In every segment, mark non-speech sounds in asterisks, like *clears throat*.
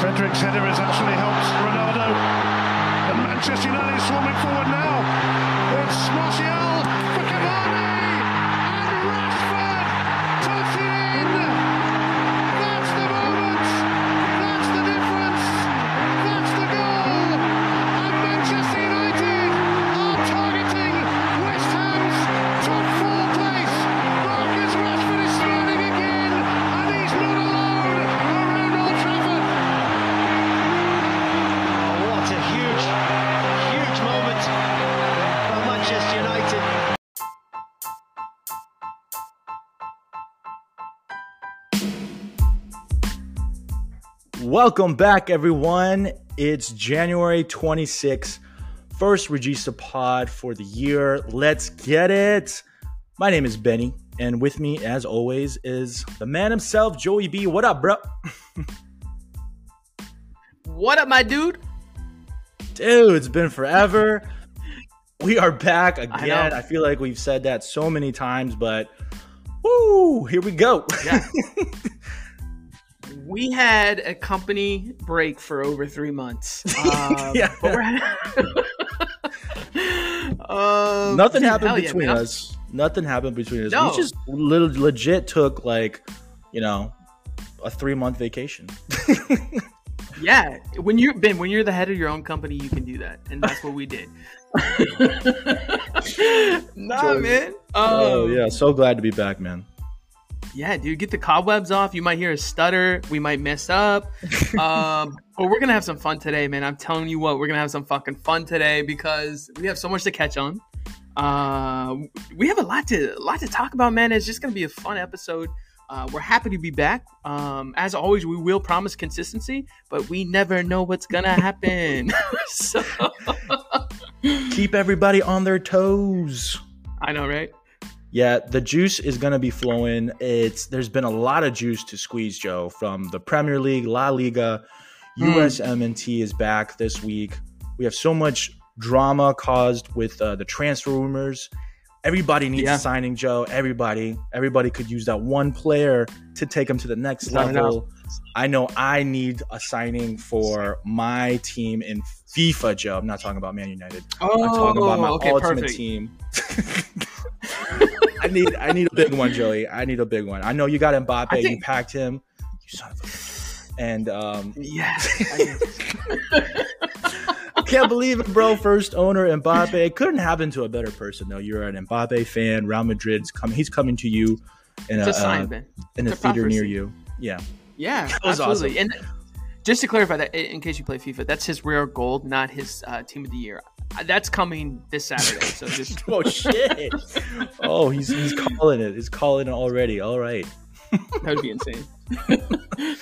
Frederick's header has actually helped Ronaldo. And Manchester United swarming forward now. It's Martial for Cavani. Welcome back, everyone. It's January 26th, first Regista pod for the year. Let's get it. My name is Benny, and with me, as always, is the man himself, Joey B. What up, bro? *laughs* What up, my dude? Dude, it's been forever. We are back again. know. I, feel like we've said that so many times, but woo, here we go. Yeah. *laughs* we had a company break for over three months. *laughs* Um, Yeah. we're *laughs* um, Nothing happened hell yeah, between us. Nothing happened between us. No. We just le- legit took like, you know, a three month vacation. *laughs* Yeah, when you're Ben, when you're the head of your own company, you can do that, and that's what we did. nah, Joey. man. oh Um, yeah, so glad to be back, man. Yeah, dude, get the cobwebs off. You might hear a stutter. We might mess up. *laughs* Um, but we're gonna have some fun today, man. I'm telling you what, we're gonna have some fucking fun today because we have so much to catch on. Uh, we have a lot to a lot to talk about, man. It's just gonna be a fun episode. Uh, we're happy to be back. Um, as always, we will promise consistency, but we never know what's gonna happen. *laughs* so, Keep everybody on their toes. I know, right? Yeah, the juice is gonna be flowing. It's there's been a lot of juice to squeeze, Joe, from the Premier League, La Liga, Hmm. USMNT is back this week. We have so much drama caused with uh, the transfer rumors. Everybody needs Yeah. a signing, Joe. Everybody, everybody could use that one player to take them to the next level. I know I need a signing for my team in FIFA, Joe. I'm not talking about Man United. Oh, I'm talking about my okay, ultimate perfect. team. *laughs* I need I need a big one, Joey. I need a big one. I know you got Mbappe. I you packed him. You son of a. And um, Yes. I *laughs* can't believe it, bro. First owner Mbappe. It couldn't happen to a better person, though. You're an Mbappe fan. Real Madrid's coming. He's coming to you in it's a, a sign, uh, in a It's a theater near you. Yeah. Yeah, That was absolutely. And just to clarify that, in in case you play FIFA, that's his rare gold, not his uh, team of the year. Uh, That's coming this Saturday. So just *laughs* Oh shit. oh, he's he's calling it. He's calling it already. All right. *laughs* that would be insane. *laughs*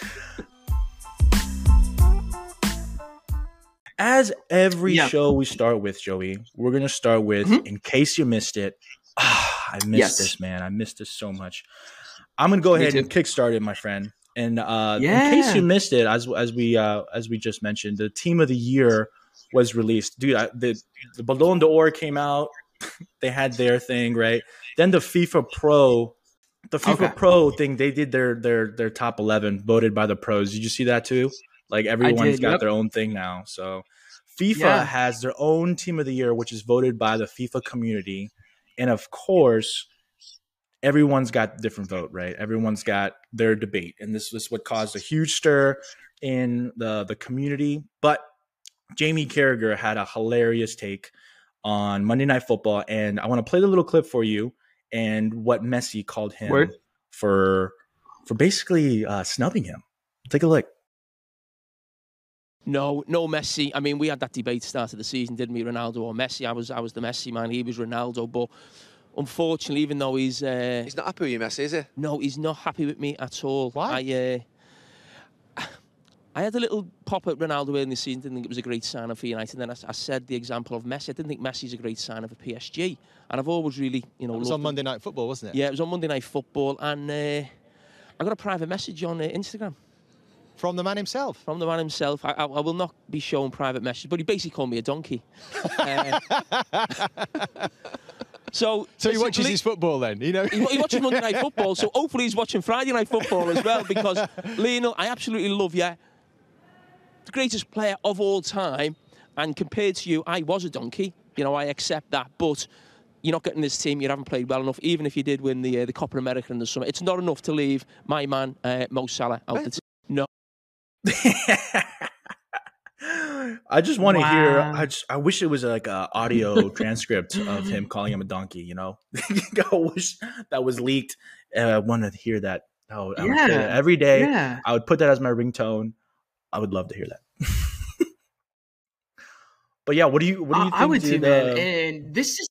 As every Yeah. show we start with, Joey, we're gonna start with Mhm. in case you missed it. Ah, I missed Yes. this, man. I missed this so much. I'm gonna go Me ahead too. and kickstart it, my friend. And uh, in case you missed it, as as we uh, as we just mentioned, the team of the year was released. Dude, I, the the Ballon d'Or came out. *laughs* they had their thing, right? Then the FIFA Pro, the FIFA Okay. Pro thing, they did their their their top eleven voted by the pros. Did you see that too? Like everyone's did, got yep. their own thing now. So FIFA Yeah. has their own team of the year, which is voted by the FIFA community, and of course, everyone's got a different vote, right? Everyone's got their debate, and this was what caused a huge stir in the the community. But Jamie Carragher had a hilarious take on Monday Night Football, and I want to play the little clip for you and what Messi called him Word. for for basically uh, snubbing him. Take a look. No, no Messi. I mean, we had that debate start of the season, didn't we? Ronaldo or Messi? I was, I was the Messi man. He was Ronaldo. But unfortunately, even though he's, uh, He's not happy with you, Messi, is he? no, he's not happy with me at all. Why? I, uh, I had a little pop at Ronaldo in the season. Didn't think it was a great sign of for United. And then I, I said the example of Messi. I didn't think Messi's a great sign for PSG. And I've always really, you know, It was on. Monday Night Football, wasn't it? Yeah, it was on Monday Night Football, and uh, I got a private message on uh, Instagram. From the man himself. from the man himself. I, I, I will not be showing private messages, but he basically called me a donkey. Uh, *laughs* so, So he watches his football then, you know? he, he watches Monday Night Football, so hopefully he's watching Friday Night Football as well. Because *laughs* Lionel, I absolutely love you, the greatest player of all time. And compared to you, I was a donkey. You know, I accept that. But you're not getting this team. You haven't played well enough. Even if you did win the uh, the Copa America in the summer, it's not enough to leave my man uh, Mo Salah out the team. No. *laughs* I just want to hear. I just. I wish it was like a audio *laughs* transcript of him *laughs* calling him a donkey. You know, I wish that was leaked. Uh, I want to hear that. Oh, I would play Yeah. that every day. Yeah. I would put that as my ringtone. I would love to hear that. *laughs* but yeah, what do you? What do you I, think? I would did, man. uh, And this is,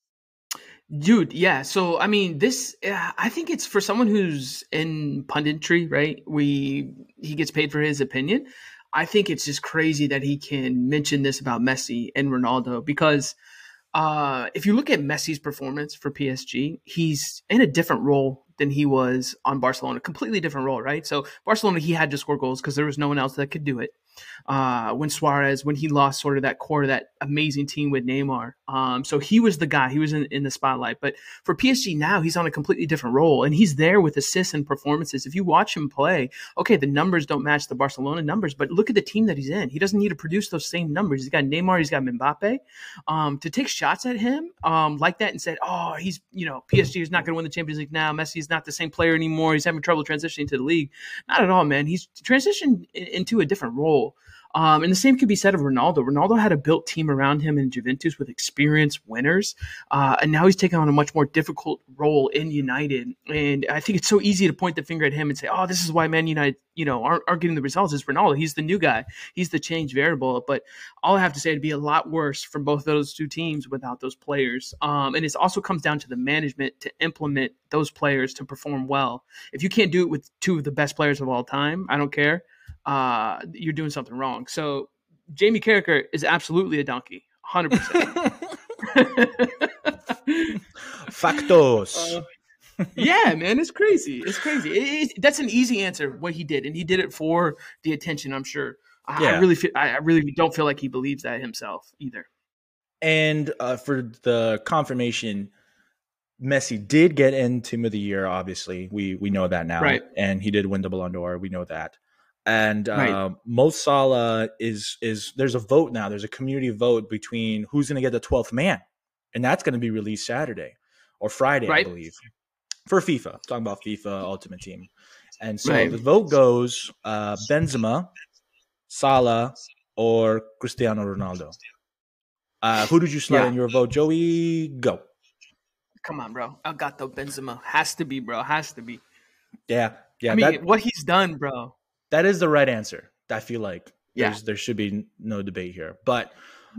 dude, yeah. So I mean, this uh, I think it's for someone who's in punditry, right? We he gets paid for his opinion. I think it's just crazy that he can mention this about Messi and Ronaldo because uh, if you look at Messi's performance for PSG, he's in a different role than he was on Barcelona. Completely different role, right? So Barcelona, he had to score goals because there was no one else that could do it. Uh, when Suarez, when he lost sort of that core of that amazing team with Neymar, um, so he was the guy. He was in, in the spotlight. But for PSG now, he's on a completely different role, and he's there with assists and performances. If you watch him play, okay, the numbers don't match the Barcelona numbers, but look at the team that he's in. He doesn't need to produce those same numbers. He's got Neymar, he's got Mbappe. Um, to take shots at him um, like that and said, oh, he's, you know, PSG is not going to win the Champions League now. Messi's not the same player anymore. He's having trouble transitioning to the league. Not at all, man. He's transitioned into a different role. Um, and the same could be said of Ronaldo. Ronaldo had a built team around him in Juventus with experienced winners, uh, and now he's taking on a much more difficult role in United. And I think it's so easy to point the finger at him and say, "Oh, this is why Man United, you know, aren't, aren't getting the results." Is Ronaldo? He's the new guy. He's the change variable. But all I have to say, it'd be a lot worse for both those two teams without those players. Um, and it also comes down to the management to implement those players to perform well. If you can't do it with two of the best players of all time, I don't care. Uh, you're doing something wrong. So Jamie Carragher is absolutely a donkey, hundred percent. *laughs* factos. yeah, man, it's crazy. It's crazy. It- it- that's an easy answer. What he did, and he did it for the attention. I'm sure. I, I really feel. I I really don't feel like he believes that himself either. And uh, for the confirmation, Messi did get in Team of the Year. Obviously, we we know that now, Right. And he did win the Ballon d'Or. We know that. And Right. uh, Mo Salah is is there's a vote now. There's a community vote between who's going to get the 12th man, and that's going to be released Saturday or Friday, Right. I believe, for FIFA. talking about FIFA Ultimate Team, and so Right. the vote goes uh, Benzema, Salah, or Cristiano Ronaldo. Uh, who did you slot Yeah. in your vote, Joey? Go. Come on, bro. I got the Benzema. Has to be, bro. Has to be. Yeah, yeah. I mean, that what he's done, bro. That is the right answer. I feel like Yeah. there's, there should be no debate here. But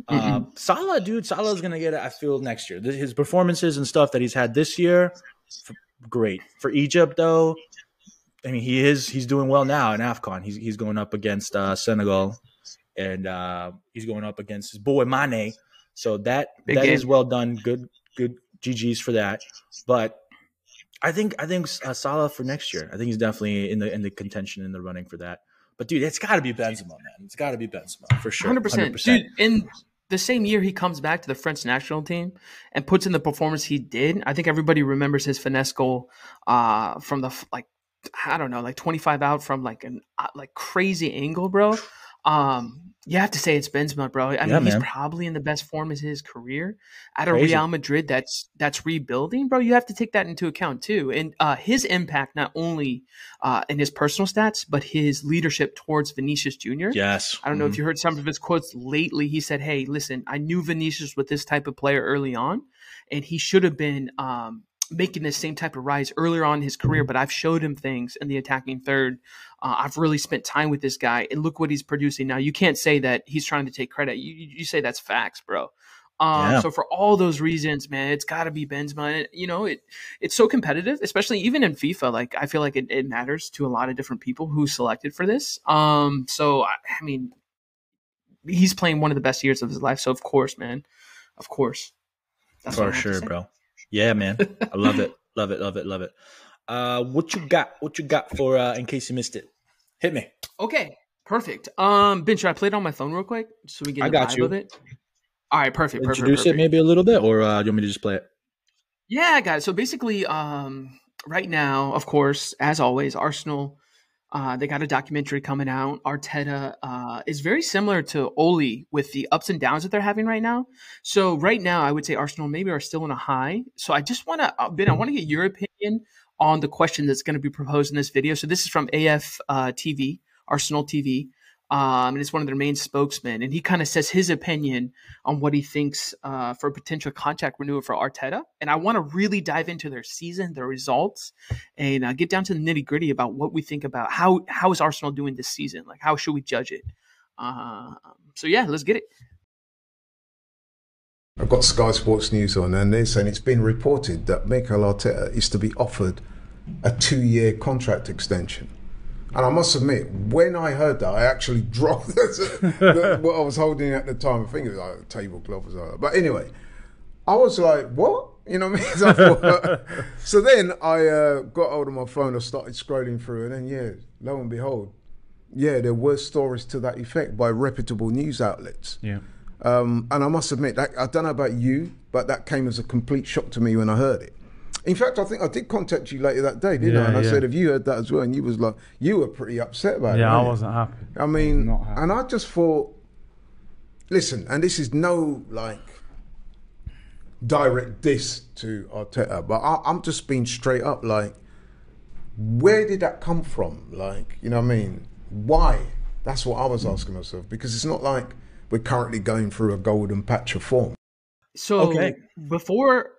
uh, Mm-hmm. Salah, dude, Salah's gonna get it. I feel next year. His performances and stuff that he's had this year, great for Egypt. Though, I mean, he is he's doing well now in Afcon. He's he's going up against uh, Senegal, and uh, he's going up against his boy Mane. So that Big that is well done. Good good GGs for that. But I think I think uh, Salah for next year. I think he's definitely in the in the contention in the running for that. But dude, it's got to be Benzema, man. It's got to be Benzema for sure. Hundred percent, dude. In the same year he comes back to the French national team and puts in the performance he did, I think everybody remembers his finesse goal uh, from the like I don't know, like twenty five out from like an uh, like crazy angle, bro. Um, you have to say it's Benzema, bro. I mean, Yeah, he's probably in the best form of his career at a Crazy. Real Madrid that's that's rebuilding, bro. You have to take that into account too, and uh, his impact not only uh, in his personal stats, but his leadership towards Vinicius Jr. Yes. I don't know Mhm. if you heard some of his quotes lately. He said, "Hey, listen, I knew Vinicius was this type of player early on, and he should have been um, making the same type of rise earlier on in his career. But I've showed him things in the attacking third. Uh, I've really spent time with this guy, and look what he's producing now. You can't say that he's trying to take credit. You, you say that's facts, bro." Um, Yeah. So for all those reasons, man, it's got to be Benzema. You know, it it's so competitive, especially even in FIFA. Like I feel like it, it matters to a lot of different people who selected for this. Um, so I, I mean, he's playing one of the best years of his life. So of course, man, of course, That's for sure, bro. Yeah, man. I love it. Love it. Love it. Love it. Uh, what you got? What you got for? Uh, in case you missed it, hit me. Okay, perfect. Um, Ben, should I play it on my phone real quick so we get I got you. of it? All right, perfect. Perfect. Introduce perfect. it maybe a little bit, or uh, do you want me to just play it? Yeah, got. So basically, um, right now, of course, as always, Arsenal Uh, they got a documentary coming out. Arteta uh, is very similar to Ole with the ups and downs that they're having right now. So right now, I would say Arsenal maybe are still in a high. So I just want to, uh, Ben, I want to get your opinion on the question that's going to be proposed in this video. So this is from AF uh, TV, Arsenal TV um, and it's one of their main spokesmen. And he kind of says his opinion on what he thinks uh, for a potential contract renewal for Arteta. And I want to really dive into their season, their results, and uh, get down to the nitty gritty about what we think about how how is Arsenal doing this season? Like how should we judge it? Uh, so yeah, let's get it. I've got Sky Sports News on, and they're saying it's been reported that Mikel Arteta is to be offered a two-year contract extension. And I must admit, when I heard that, I actually *laughs* dropped the, what I was holding at the time. I think it was like a tablecloth or something. But anyway, I was like, what? You know what I mean? *laughs* So, I thought, *laughs* so then I uh, got hold of my phone, I started scrolling through, and then, yeah, lo and behold, yeah, there were stories to that effect by reputable news outlets. Yeah. Um, and I must admit, that, I don't know about you, but that came as a complete shock to me when I heard it. In fact, I think I did contact you later that day, didn't Yeah, I? And I yeah. said, "Have you heard that as well?" And you was like, "You were pretty upset about it." Yeah, I weren't you? wasn't happy. I mean, Not happy. and I just thought, listen, and this is no like direct diss to Arteta, but I, I'm just being straight up. Like, where did that come from? Like, you know what I mean? Why? That's what I was asking myself because it's not like we're currently going through a golden patch of form. So Okay. before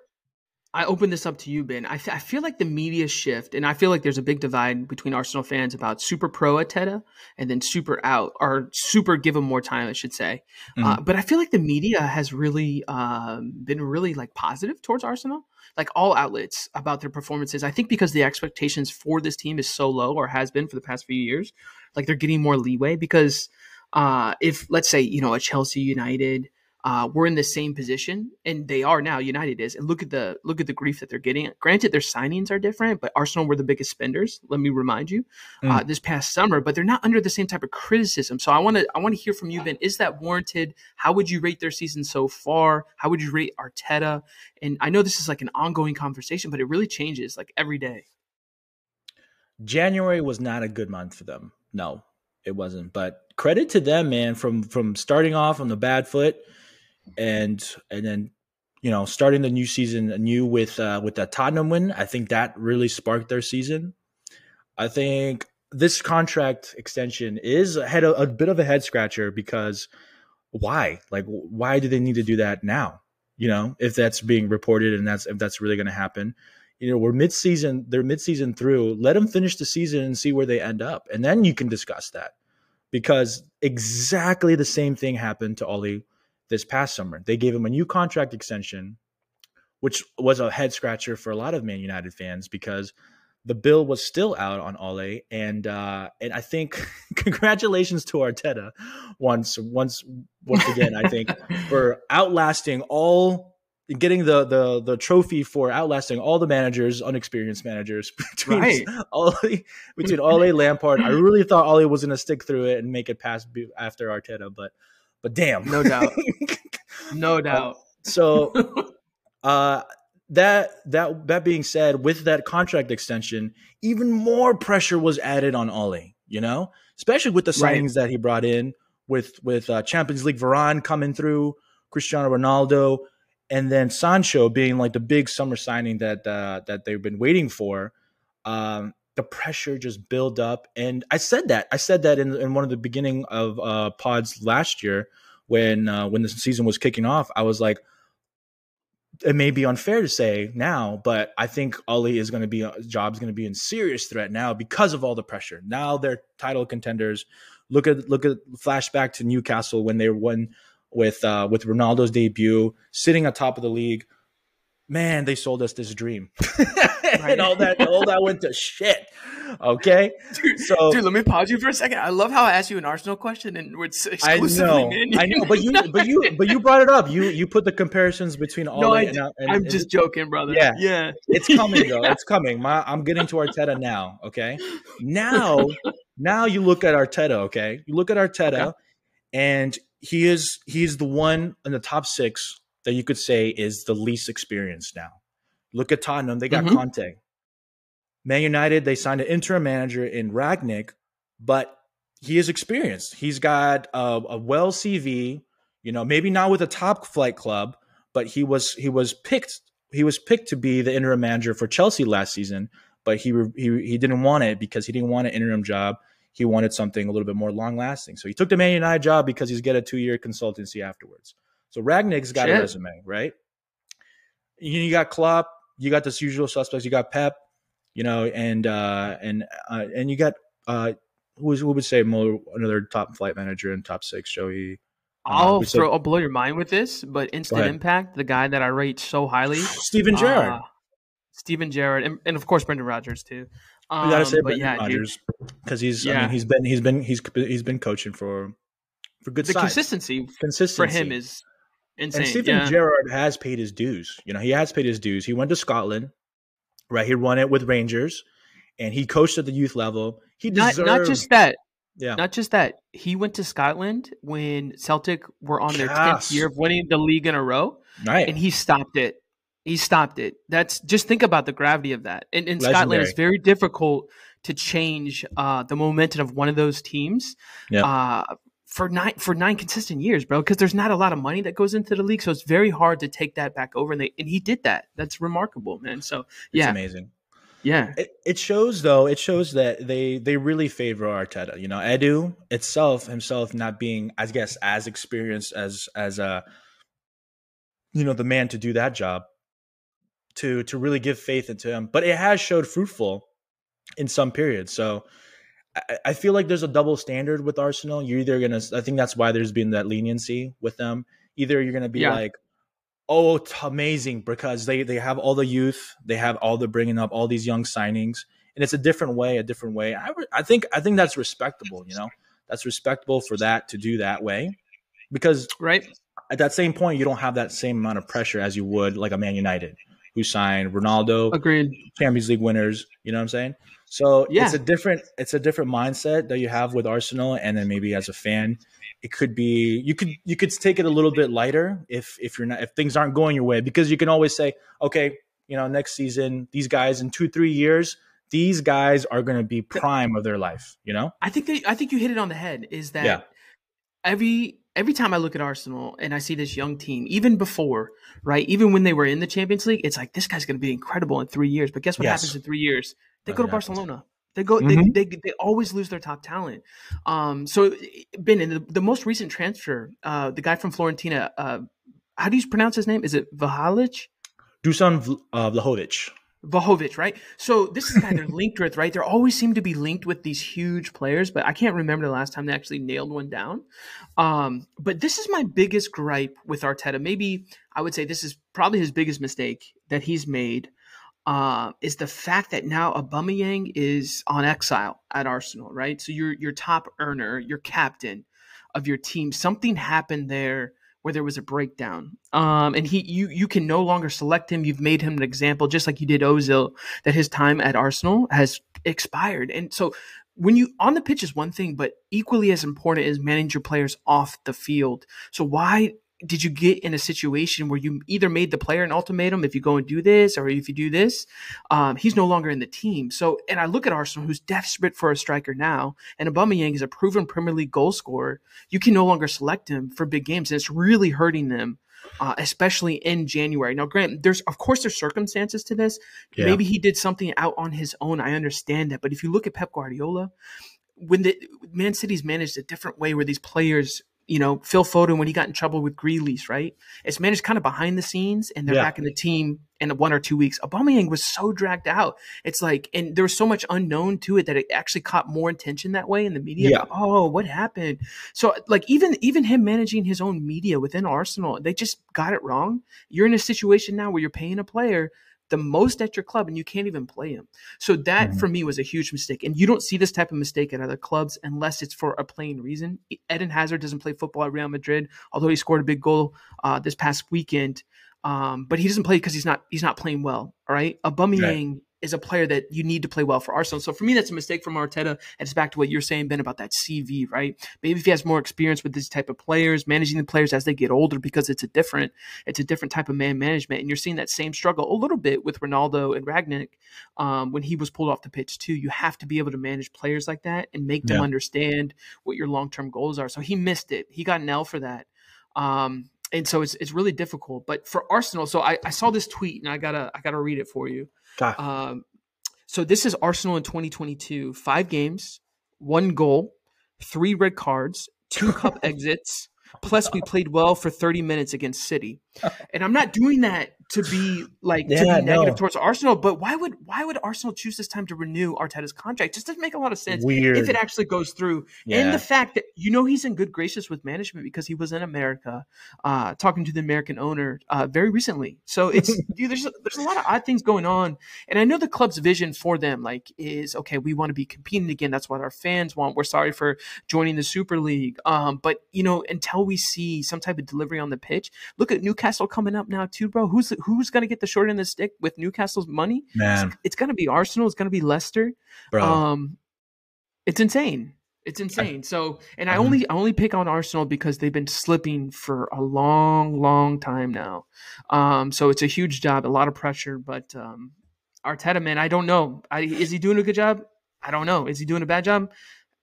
I open this up to you, Ben, I, th- I feel like the media shift, and I feel like there's a big divide between Arsenal fans about super pro Arteta and then super out, or super give him more time, I should say. Uh, but I feel like the media has really um, been really like positive towards Arsenal, like all outlets about their performances. I think because the expectations for this team is so low, or has been for the past few years, like they're getting more leeway because uh, if let's say you know a Chelsea United uh, were in the same position, and they are now. United is, and look at the look at the grief that they're getting. Granted, their signings are different, but Arsenal were the biggest spenders. Let me remind you, uh, this past summer, but they're not under the same type of criticism. So I want to I want to hear from you, Ben. Is that warranted? How would you rate their season so far? How would you rate Arteta? And I know this is like an ongoing conversation, but it really changes like every day. January was not a good month for them. No, it wasn't. But credit to them, man, from from starting off on the bad foot and and then you know starting the new season anew with uh, with that Tottenham win. I think that really sparked their season. I think this contract extension is a, head, a bit of a head scratcher because why? Like, why do they need to do that now? You know, if that's being reported and that's if that's really going to happen, you know, we're mid-season. They're mid-season through. Let them finish the season and see where they end up, and then you can discuss that. Because exactly the same thing happened to Ole this past summer. They gave him a new contract extension, which was a head scratcher for a lot of Man United fans because the bill was still out on Ole, and uh, and I think *laughs* congratulations to Arteta once once once again. I think *laughs* for outlasting all getting the the the trophy for outlasting all the managers, unexperienced managers *laughs* between Right. Ole, between Ole Lampard. I really thought Ole was going to stick through it and make it past after Arteta, but but damn, No doubt. *laughs* No doubt. so *laughs* uh that that that being said, with that contract extension, even more pressure was added on Ole, you know, especially with the Right. signings that he brought in with with uh, Champions League Varane coming through, Cristiano Ronaldo, and then Sancho being like the big summer signing that uh, that they've been waiting for. Um, the pressure just build up, and I said that I said that in, in one of the beginning of uh, pods last year when uh, when the season was kicking off. I was like, it may be unfair to say now, but I think Ole is going to be uh, job's going to be in serious threat now because of all the pressure. Now they're title contenders. Look at look at flashback to Newcastle when they won with uh, with Ronaldo's debut, sitting atop of the league. Man, they sold us this dream, *laughs* and all that all that went to shit. Okay, so Dude, let me pause you for a second. I love how I asked you an Arsenal question and it's exclusively I know, I know, but you, but you, but you brought it up. You, you put the comparisons between all. No, I, and, and, I'm and just joking, brother. Yeah. yeah. it's coming though. *laughs* It's coming. My, I'm getting to Arteta now. Okay, *laughs* now, now you look at Arteta. Okay, you look at Arteta, and he is he is the one in the top six that you could say is the least experienced now. Look at Tottenham. They got Mhm. Conte. Man United, they signed an interim manager in Rangnick, but he is experienced. He's got a, a well CV, you know, maybe not with a top flight club, but he was he was picked he was picked to be the interim manager for Chelsea last season, but he he he didn't want it because he didn't want an interim job. He wanted something a little bit more long lasting. So he took the Man United job because he's get a two year consultancy afterwards. So Rangnick's got Shit. a resume, right? You, got Klopp, you got the usual suspects, you got Pep, you know, and uh, and uh, and you got uh, who, who would say more another top flight manager in top six, Joey? Uh, I'll throw, I'll blow your mind with this, but instant impact, the guy that I rate so highly, *sighs* Steven Gerrard. uh, Steven Gerrard, and, and of course Brendan Rodgers too. Um, we gotta say Brendan yeah, Rodgers because he's I mean he's been he's been he's he's been coaching for for good the sides. consistency for him is insane. and Steven yeah. Gerrard has paid his dues. You know, he has paid his dues. He went to Scotland, right? He won it with Rangers, and he coached at the youth level. He not deserved, not just that, yeah, not just that. He went to Scotland when Celtic were on their tenth year of winning the league in a row, right. and he stopped it. He stopped it. That's just think about the gravity of that. And in Scotland, it's very difficult to change uh, the momentum of one of those teams. Yeah. Uh, for nine for nine consistent years, bro, because there's not a lot of money that goes into the league, so it's very hard to take that back over. And they and he did that. That's remarkable, man. So it's yeah, amazing. yeah, It, it shows though. It shows that they they really favor Arteta. You know, Edu itself himself not being, I guess, as experienced as as a you know the man to do that job to to really give faith into him. But it has showed fruitful in some periods. So I, I feel like there's a double standard with Arsenal. You're either gonna. I think that's why there's been that leniency with them. Either you're gonna be Yeah. like, oh, it's amazing because they they have all the youth, they have all the bringing up all these young signings, and it's a different way, a different way. I re- I think I think that's respectable. You know, that's respectable for that to do that way, because right. at that same point you don't have that same amount of pressure as you would like a Man United who signed Ronaldo, Agreed. Champions League winners. You know what I'm saying? So Yeah. it's a different it's a different mindset that you have with Arsenal, and then maybe as a fan, it could be you could you could take it a little bit lighter if if you're not if things aren't going your way because you can always say okay you know next season these guys in two three years these guys are going to be prime of their life you know I think that I think you hit it on the head. Is that Yeah. every every time I look at Arsenal and I see this young team, even before, right, even when they were in the Champions League, it's like this guy's going to be incredible in three years. But guess what Yes. happens in three years? They go to. Barcelona. They go. Mhm. They, they they always lose their top talent. Um. So Ben, in the, the most recent transfer, uh, the guy from Fiorentina, uh, how do you pronounce his name? Is it Vahalic? Dusan Vl- uh, Vlahovic Vahovic, right? So this is a guy they're *laughs* linked with, right? They always seem to be linked with these huge players, but I can't remember the last time they actually nailed one down. Um, but this is my biggest gripe with Arteta. Maybe I would say this is probably his biggest mistake that he's made. Uh, is the fact that now Aubameyang is on exile at Arsenal, right? So your your top earner, your captain of your team, something happened there where there was a breakdown. Um, and he you you can no longer select him. You've made him an example, just like you did Ozil, that his time at Arsenal has expired. And so when you on the pitch is one thing, but equally as important is manage your players off the field. So why did you get in a situation where you either made the player an ultimatum if you go and do this or if you do this um, he's no longer in the team. So and i look at arsenal who's desperate for a striker now and Aubameyang is a proven premier league goal scorer. You can no longer select him for big games and it's really hurting them uh, especially in january. Now grant there's of course there's circumstances to this. Yeah. maybe he did something out on his own. I understand that. But if you look at pep guardiola when the man city's managed a different way where these players you know, Phil Foden when he got in trouble with Grealish, right? It's managed kind of behind the scenes, and they're Yeah. back in the team in one or two weeks. Aubameyang was so dragged out. It's like, and there was so much unknown to it that it actually caught more attention that way in the media. Yeah. Like, oh, what happened? So, like, even even him managing his own media within Arsenal, they just got it wrong. You're in a situation now where you're paying a player the most at your club and you can't even play him. So that Mhm. for me was a huge mistake. And you don't see this type of mistake at other clubs unless it's for a plain reason. Eden Hazard doesn't play football at Real Madrid, although he scored a big goal uh, this past weekend. Um, but he doesn't play because he's not he's not playing well. All right. Aubameyang is a player that you need to play well for Arsenal. So for me, that's a mistake from Arteta. And it's back to what you're saying, Ben, about that CV, right? Maybe if he has more experience with this type of players, managing the players as they get older, because it's a different, it's a different type of man management. And you're seeing that same struggle a little bit with Ronaldo and Rangnick um, when he was pulled off the pitch too. You have to be able to manage players like that and make them Yeah. understand what your long term goals are. So he missed it. He got an L for that. Um, and so it's, it's really difficult. But for Arsenal, so I, I saw this tweet and I gotta I gotta read it for you. God. Um, so this is Arsenal in 2022: five games, one goal, three red cards, two cup *laughs* exits. Plus, we played well for 30 minutes against City, *laughs* and I'm not doing that to be like to be negative no. towards Arsenal. But why would why would Arsenal choose this time to renew Arteta's contract? Just doesn't make a lot of sense Weird. if it actually goes through. And the fact that you know he's in good graces with management because he was in America, uh, talking to the American owner uh, very recently. So it's *laughs* dude, there's there's a lot of odd things going on, and I know the club's vision for them like is okay. We want to be competing again. That's what our fans want. We're sorry for joining the Super League, um, but you know until we see some type of delivery on the pitch, look at Newcastle coming up now too, bro. Who's who's gonna get the short end of the stick with Newcastle's money? Man, It's gonna be Arsenal. It's gonna be Leicester. bro. Um, it's insane. It's insane. So, and I Mhm. only I only pick on Arsenal because they've been slipping for a long, long time now. Um, so it's a huge job, a lot of pressure. But um, Arteta, man, I don't know. I, is he doing a good job? I don't know. Is he doing a bad job?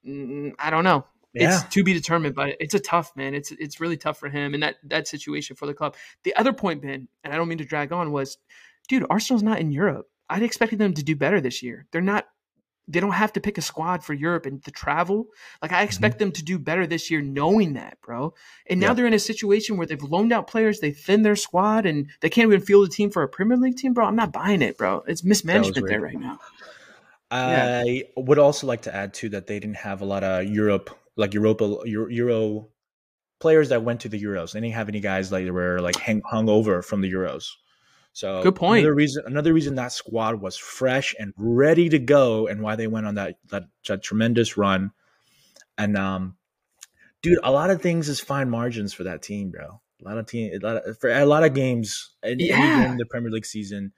Mm, I don't know. Yeah. It's to be determined, but it's a tough man. It's it's really tough for him and that that situation for the club. The other point, Ben, and I don't mean to drag on, was, dude, Arsenal's not in Europe. I'd expected them to do better this year. They're not. They don't have to pick a squad for Europe and to travel. Like I mm-hmm. expect them to do better this year, knowing that, bro. And now Yeah. they're in a situation where they've loaned out players, they thinned their squad, and they can't even field a team for a Premier League team, bro. I'm not buying it, bro. It's mismanagement there right now. I would also like to add too that they didn't have a lot of Europe, like Europa, Euro, players that went to the Euros. They didn't have any guys like that were like hang, hung over from the Euros. So Good point. Another reason, another reason that squad was fresh and ready to go, and why they went on that that, that tremendous run. And um, dude, a lot of things is fine margins for that team, bro. A lot of team, a lot of, for a lot of games, any, any Yeah. game in the Premier League season.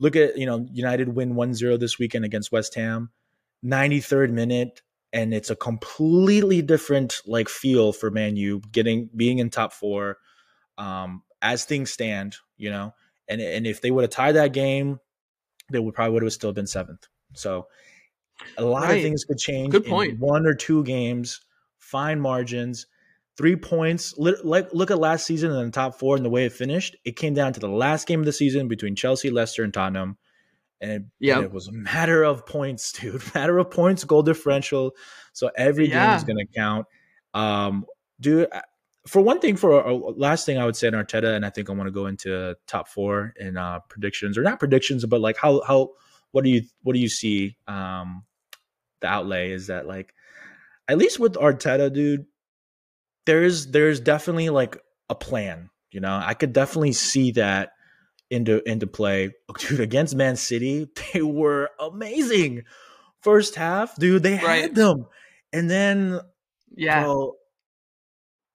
Look at you know United win 1-0 this weekend against West Ham, 93rd minute, and it's a completely different like feel for Man U getting being in top four, um, as things stand, you know. And and if they would have tied that game, they would probably would have still been seventh. So a lot Right. of things could change. Good in point. one or two games, fine margins, three points. Like look at last season in the top four and the way it finished. It came down to the last game of the season between Chelsea, Leicester, and Tottenham, and it, Yep. and it was a matter of points, *laughs* dude. Matter of points, goal differential. So every game is going to count. Um, dude, for one thing, for uh, last thing I would say on Arteta, and I think I want to go into top four in uh, predictions or not predictions, but like how how what do you what do you see? Um, the outlay is that like at least with Arteta, dude, there's there's definitely like a plan. You know, I could definitely see that into into play. Dude, against Man City, *laughs* they were amazing. First half, dude, they had Right. them, and then Yeah. bro,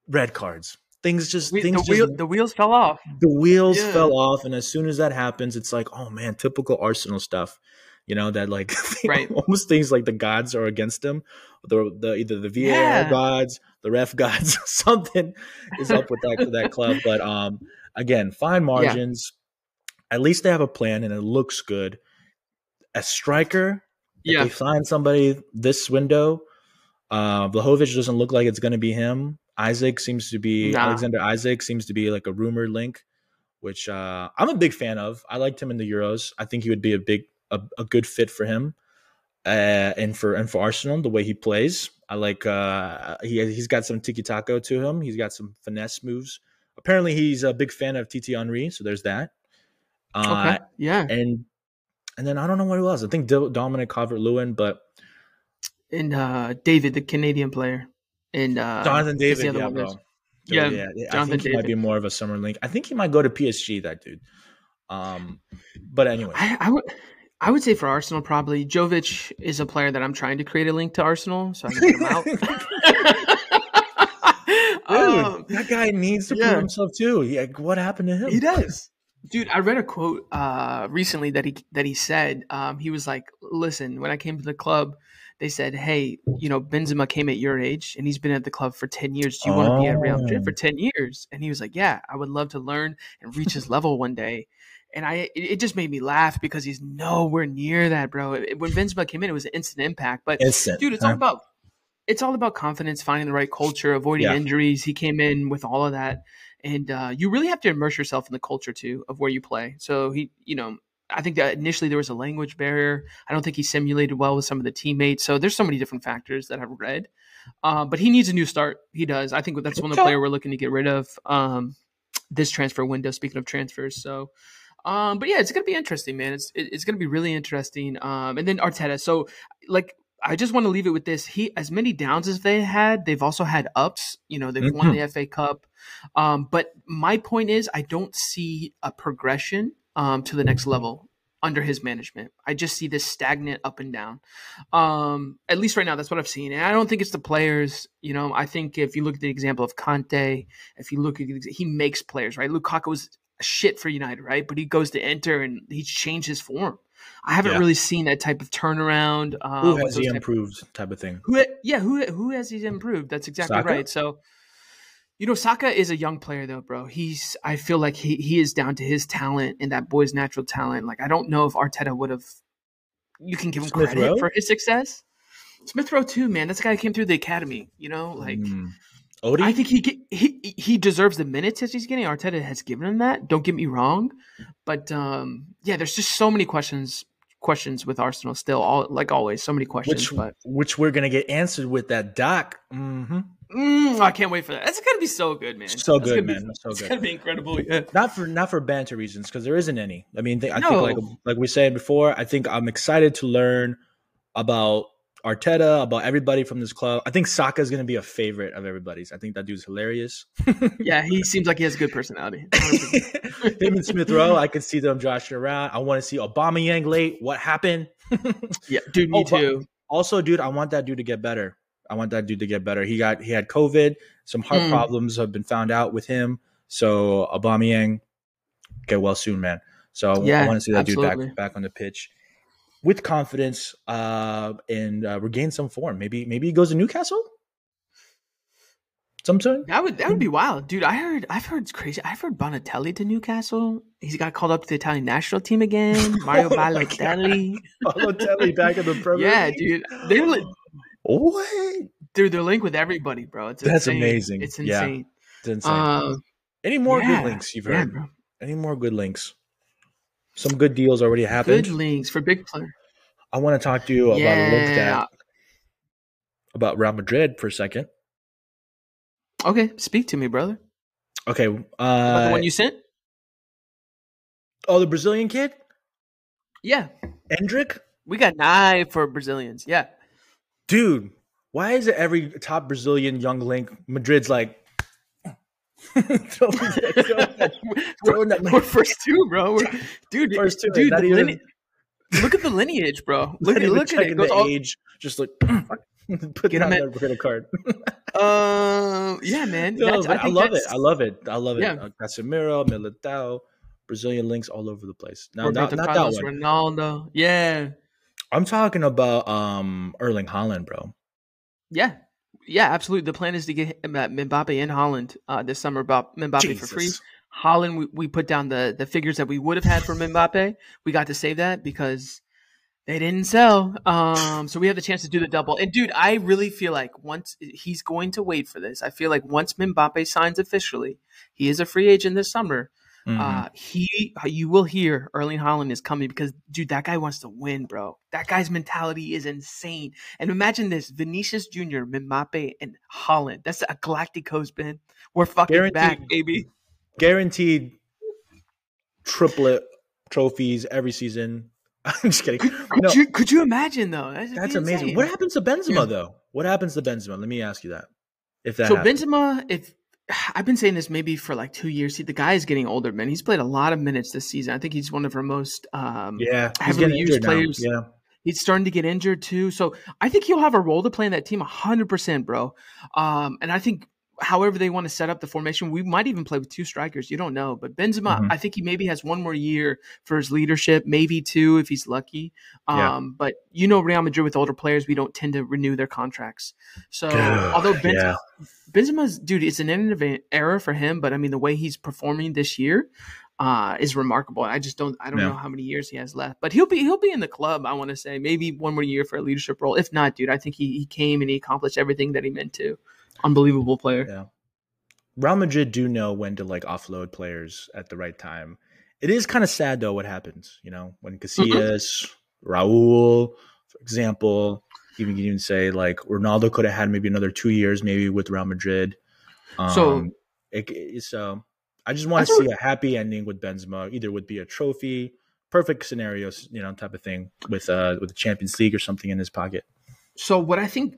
red cards. Things just We- things the, wheel, just the wheels fell off. the wheels Yeah. fell off, and as soon as that happens, it's like, oh man, typical Arsenal stuff. You know that like *laughs* Right. almost things like the gods are against them. The, the either the VAR Yeah. gods, the ref gods, *laughs* something is up with that that club. But um, again, fine margins. At least they have a plan, and it looks good. A striker, if Yeah. they sign somebody this window. Uh, Vlahovic doesn't look like it's going to be him. Isak seems to be Nah. Alexander Isak seems to be like a rumored link, which uh, I'm a big fan of. I liked him in the Euros. I think he would be a big a, a good fit for him, uh, and for and for Arsenal the way he plays. I like uh, he he's got some tiki taka to him. He's got some finesse moves. Apparently, he's a big fan of TT Henry, so there's that. Uh, Okay. Yeah. and and then I don't know what it was. I think Dominic Calvert Lewin, but And uh, David, the Canadian player. And uh, Jonathan the David, other yeah, one bro. Yeah, Yeah, yeah. I Jonathan think he might be more of a summer link. I think he might go to PSG. That dude. Um, but anyway, I, I would. I would say for Arsenal, probably Jovic is a player that I'm trying to create a link to Arsenal, so I can get him out. *laughs* *laughs* dude, Um, that guy needs to yeah. prove himself too. He, like, what happened to him? he does. Dude, I read a quote uh, recently that he that he said um, he was like, "Listen, when I came to the club, they said, hey, you know, Benzema came at your age and he's been at the club for ten years. Do you want to be at Real Madrid for Oh. ten years?" And he was like, "Yeah, I would love to learn and reach his level one day." And I, it, it just made me laugh because he's nowhere near that, bro. It- when Benzema came in, it was an instant impact. But Instant, dude, it's huh? all about it's all about confidence, finding the right culture, avoiding Yeah. injuries. He came in with all of that, and uh, you really have to immerse yourself in the culture too of where you play. So he, you know, I think that initially there was a language barrier. I don't think he simulated well with some of the teammates. So there's so many different factors that I've read. Uh, but he needs a new start. He does. I think that's one of the player we're looking to get rid of um, this transfer window. Speaking of transfers, so. Um, but yeah, it's gonna be interesting, man. It's it- it's gonna be really interesting. Um, and then Arteta. So like I just want to leave it with this. He as many downs as they had, they've also had ups. You know, they've won the FA Cup. Um, but my point is, I don't see a progression um, to the next level under his management. I just see this stagnant up and down. Um, at least right now, that's what I've seen. And I don't think it's the players. You know, I think if you look at the example of Conte, if you look at he makes players right. Lukaku was shit for United, right? But he goes to Inter and he's changed his form. I haven't Yeah. really seen that type of turnaround. Uh, Who has he type- improved? Type of thing. who, yeah, who who has he improved? That's exactly Saka? right. So, you know, Saka is a young player though, bro. He's I feel like he he is down to his talent and that boy's natural talent. Like I don't know if Arteta would have. You can give him Smith credit Rowe? for his success. Smith Rowe too, man. That's the guy who came through the academy. You know, like. Mm. Odie? I think he get- he he deserves the minutes that he's getting. Arteta has given him that. Don't get me wrong, but um, yeah, there's just so many questions questions with Arsenal still. All like always, so many questions. which but which we're gonna get answered with that doc. hmm Mm, I can't wait for that. That's gonna be so good, man. So That's good, gonna be- man. So it's good. gonna be incredible. Yeah. Not for not for banter reasons because there isn't any. I mean, they, I No. think like like we said before, I think I'm excited to learn about Arteta, about everybody from this club. I think Saka is gonna be a favorite of everybody's. I think that dude's hilarious. *laughs* yeah, he seems like he has a good personality. 100%. *laughs* *laughs* Him and Smith Rowe, I can see them joshing around. I want to see Aubameyang late. What happened? yeah, dude, me Oh, too. Also, dude, I want that dude to get better. I want that dude to get better. He got he had COVID. Some heart Mm. problems have been found out with him. So Aubameyang, get well soon, man. So I, Yeah, want to see that dude back back on the pitch with confidence uh, and uh, regain some form. Maybe maybe he goes to Newcastle sometime. That would that would be wild, dude. I heard I've heard it's crazy. I've heard Bonatelli to Newcastle. He's got called up to the Italian national team again. *laughs* Mario Oh Balotelli. Balotelli back in the *laughs* Premier yeah, dude. They're li- What? dude, they're linked with everybody, bro. It's That's insane. amazing. It's Yeah. insane. It's insane. Um, Any more yeah, good links you've yeah, heard? bro. Any more good links? Some good deals already happened. Good links for big player. I want to talk to you about a link Yeah. that about Real Madrid for a second. Okay, speak to me, brother. Okay. About Uh, the one you sent? oh, the Brazilian kid, Yeah, Endrick. we got nine for Brazilians. Yeah, Dude, why is it every top Brazilian young link Madrid's like *laughs* throwing that, throwing that, throwing that *laughs* we're first two, bro. We're, *laughs* dude, First two, dude. the even- look at the lineage, bro. *laughs* Look at look at it. goes the all, age, just like *clears throat* *laughs* put Get that on their credit card. um, *laughs* yeah, man. No, I, think love it. I love it. I love it. Yeah. Uh, Casemiro, Militao, Brazilian links all over the place. Now, not, Roberto not that Carlos, one. Ronaldo. Yeah, I'm talking about um Erling Haaland, bro. yeah, yeah. Absolutely. The plan is to get Mbappe in Haaland uh, this summer. About Mbappe for free. Haaland, we, we put down the the figures that we would have had for Mbappe. We got to save that because they didn't sell. Um, so we have the chance to do the double. And dude, I really feel like once he's going to wait for this. I feel like once Mbappe signs officially, he is a free agent this summer. Mhm. Uh, he, you will hear Erling Haaland is coming because, dude, that guy wants to win, bro. That guy's mentality is insane. And imagine this: Vinicius Junior, Mbappe, and Haaland. That's a Galacticos, Ben. We're fucking Guaranteed. back, baby. Guaranteed triplet trophies every season. *laughs* I'm just kidding. Could No, you could you imagine though? That'd that's amazing. What happens to Benzema though? What happens to Benzema? Let me ask you that. If that So happens. Benzema, if I've been saying this maybe for like two years, see, the guy is getting older, man. He's played a lot of minutes this season. I think he's one of our most um, yeah, heavily used injured now. players. Yeah, He's starting to get injured too. So I think he'll have a role to play in that team 100%, bro. Um, and I think however they want to set up the formation. We might even play with two strikers. You don't know. But Benzema, Mhm. I think he maybe has one more year for his leadership, maybe two if he's lucky. Um, Yeah. But you know, Real Madrid with older players, we don't tend to renew their contracts. So Ugh, although Benzema, yeah. Benzema's dude, it's an end of an era for him. But I mean, the way he's performing this year. Uh, is remarkable. I just don't. I don't Yeah. know how many years he has left, but he'll be he'll be in the club. I want to say maybe one more year for a leadership role. If not, dude, I think he, he came and he accomplished everything that he meant to. Unbelievable player. Yeah. Real Madrid do know when to like offload players at the right time. It is kind of sad though what happens, you know, when Casillas, Raul, for example, even you can even say like Ronaldo could have had maybe another two years maybe with Real Madrid. Um, So- it, so I just want to see a happy ending with Benzema. Either would be a trophy, perfect scenarios, you know, type of thing with uh with the Champions League or something in his pocket. So what I think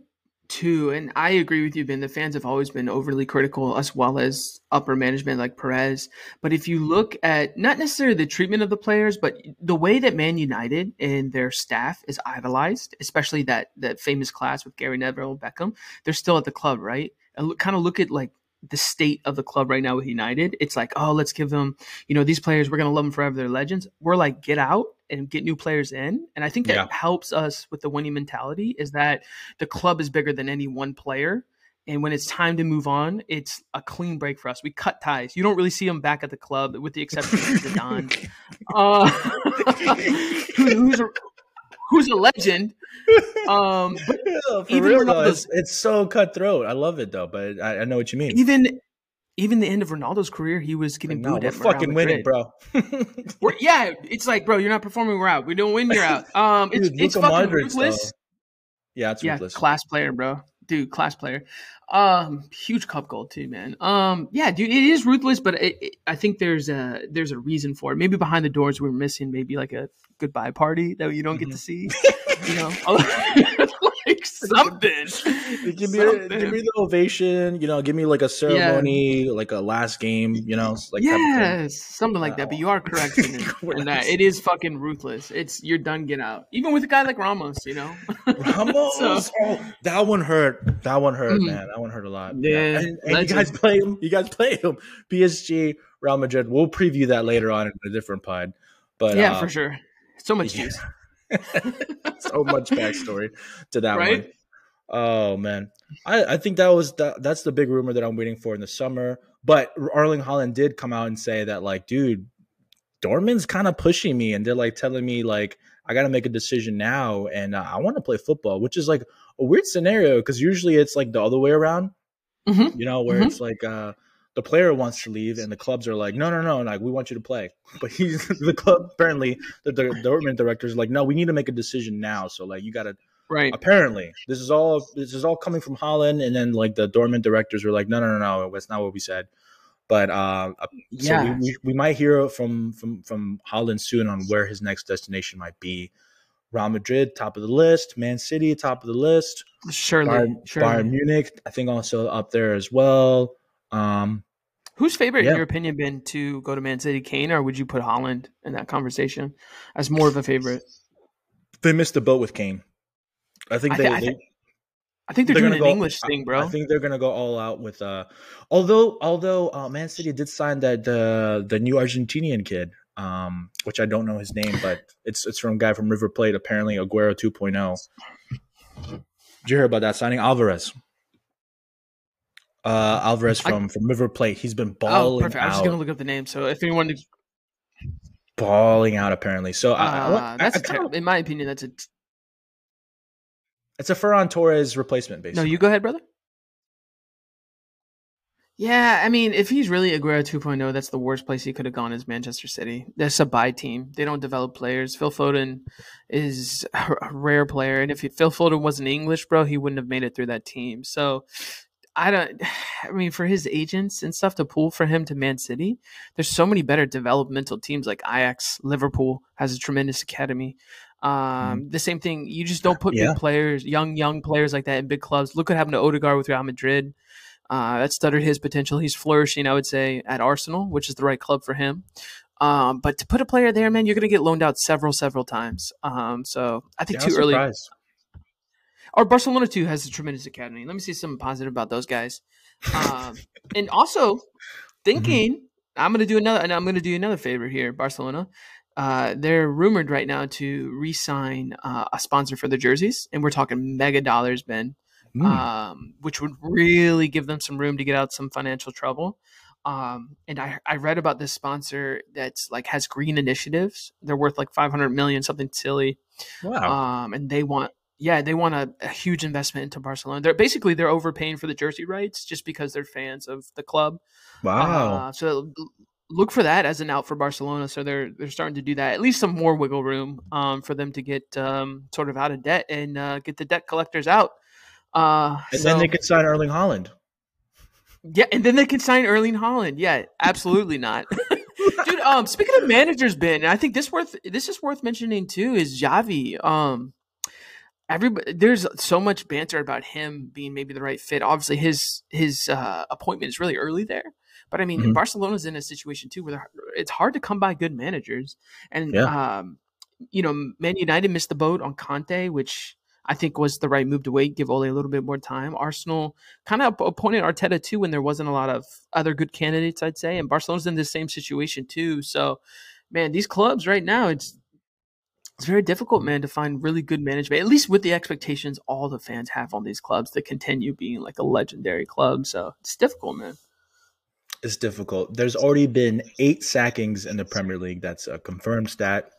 too, and I agree with you, Ben. The fans have always been overly critical, as well as upper management like Perez. But if you look at not necessarily the treatment of the players, but the way that Man United and their staff is idolized, especially that that famous class with Gary Neville, Beckham, they're still at the club, right? And look, kind of look at like the state of the club right now with United. It's like, oh, let's give them, you know, these players, we're gonna love them forever. They're legends. We're like, get out and get new players in. And I think that Yeah. helps us with the winning mentality is that the club is bigger than any one player. And when it's time to move on, it's a clean break for us. We cut ties. You don't really see them back at the club, with the exception of Zidane, *laughs* uh, *laughs* who's a who's a legend. Um, but *laughs* Yeah, Even real though, it's, it's so cutthroat. I love it though, but I, I know what you mean. even even the end of Ronaldo's career, he was getting booed we're at Real fucking winning, bro. *laughs* Yeah, it's like, bro, you're not performing. We're out. We don't win. You're out. Um, it's *laughs* Dude, it's fucking Modric, ruthless. though. yeah, it's yeah, ruthless. class player, bro. Dude, class player. Um, huge cup goal too, man. Um, yeah, dude, it is ruthless, but it, it, I think there's a there's a reason for it. Maybe behind the doors we're missing maybe like a goodbye party that you don't get to see. *laughs* you know, like *laughs* *laughs* *laughs* something. give me, Something. give me the ovation. You know, give me like a ceremony, like a last game. You know, like type of thing. yes, something like that. But you are correct in, *laughs* in that it is fucking ruthless. It's you're done. Get out. Even with a guy like Ramos, you know. *laughs* Ramos, So- oh, that one hurt. That one hurt, Mm. man. That one hurt a lot. Yeah, and, and you guys play him. You guys play him. PSG, Real Madrid. We'll preview that later on in a different pod. But yeah, uh, for sure. So much yeah. juice. *laughs* so much backstory to that Right? one. Oh man, I, I think that was the, that's the big rumor that I'm waiting for in the summer. But Erling Haaland did come out and say that like, dude, Dortmund's kind of pushing me, and they're like telling me like I got to make a decision now, and uh, I want to play football, which is like a weird scenario because usually it's like the other way around, Mhm. you know, where Mhm. it's like uh, the player wants to leave and the clubs are like, no, no, no, like we want you to play, *laughs* but he's *laughs* the club apparently the, the Dortmund directors like, no, we need to make a decision now, so like you got to Right. apparently this is all this is all coming from Haaland, and then like the Dortmund directors were like, no, no, no, no, that's not what we said. But uh, so Yeah. we, we, we might hear from from from Haaland soon on where his next destination might be. Real Madrid, top of the list. Man City, top of the list. Surely. Bayern, surely. Bayern Munich, I think also up there as well. Um, Who's favorite Yeah. in your opinion been to go to Man City, Kane, or would you put Haaland in that conversation as more of a favorite? they missed the boat with Kane. I think I they, thi- I they- thi- I think they're, They're doing an go- English thing, bro. I think they're gonna go all out with. uh Although, although uh, Man City did sign that the the new Argentinian kid, um, which I don't know his name, but it's it's from a guy from River Plate. Apparently, Aguero 2.0. Did you hear about that signing, Alvarez? Uh, Alvarez I- from from River Plate. He's been oh, balling perfect. I was out, just gonna look up the name. So if anyone, balling out. Apparently, so I, uh, I, that's I ter- in my opinion, that's a. It's a Ferran Torres replacement, Basically, no, you go ahead, brother. Yeah, I mean, if he's really Aguero 2.0, that's the worst place he could have gone is Manchester City. That's a buy team. They don't develop players. Phil Foden is a a rare player, and if he, Phil Foden wasn't English, bro, he wouldn't have made it through that team. So, I don't. *sighs* I mean, for his agents and stuff to pull for him to Man City, there's so many better developmental teams like Ajax, Liverpool has a tremendous academy. Um, the same thing. You just don't put Yeah. big players, young young players like that in big clubs. Look what happened to Odegaard with Real Madrid. Uh, that stuttered his potential. He's flourishing, I would say, at Arsenal, which is the right club for him. Um, but to put a player there, man, you're going to get loaned out several, several times. Um, so I think Yeah, too early. surprised. Or Barcelona too has a tremendous academy. Let me see something positive about those guys. Um, *laughs* and also thinking, I'm going to do another, and I'm going to do another favor here, Barcelona. Uh, they're rumored right now to re-sign uh, a sponsor for the jerseys, and we're talking mega dollars, Ben, Mm. um, which would really give them some room to get out some financial trouble. Um, and I, I read about this sponsor that's like has green initiatives. They're worth like 500 million, something silly. wow. Um, and they want, yeah, they want a, a huge investment into Barcelona. They're basically they're overpaying for the jersey rights just because they're fans of the club. wow. Uh, so look for that as an out for Barcelona. So they're they're starting to do that. At least some more wiggle room um, for them to get um, sort of out of debt and uh, get the debt collectors out. Uh, and so- then they could sign Erling Haaland. yeah, and then they can sign Erling Haaland. Yeah, absolutely not. *laughs* Dude, um speaking of managers, Ben, I think this worth this is worth mentioning too is Xavi. Um everybody there's so much banter about him being maybe the right fit. Obviously his his uh appointment is really early there. But I mean, Mhm. Barcelona's in a situation too where it's hard to come by good managers. And Yeah. um you know, Man United missed the boat on Conte, which I think was the right move to wait, give Ole a little bit more time. Arsenal kind of appointed Arteta too when there wasn't a lot of other good candidates, I'd say. And Barcelona's in the same situation too. So, man, these clubs right now, it's it's very difficult, man, to find really good management. At least with the expectations all the fans have on these clubs to continue being like a legendary club. So it's difficult, man. It's difficult. There's already been eight sackings in the Premier League. That's a confirmed stat.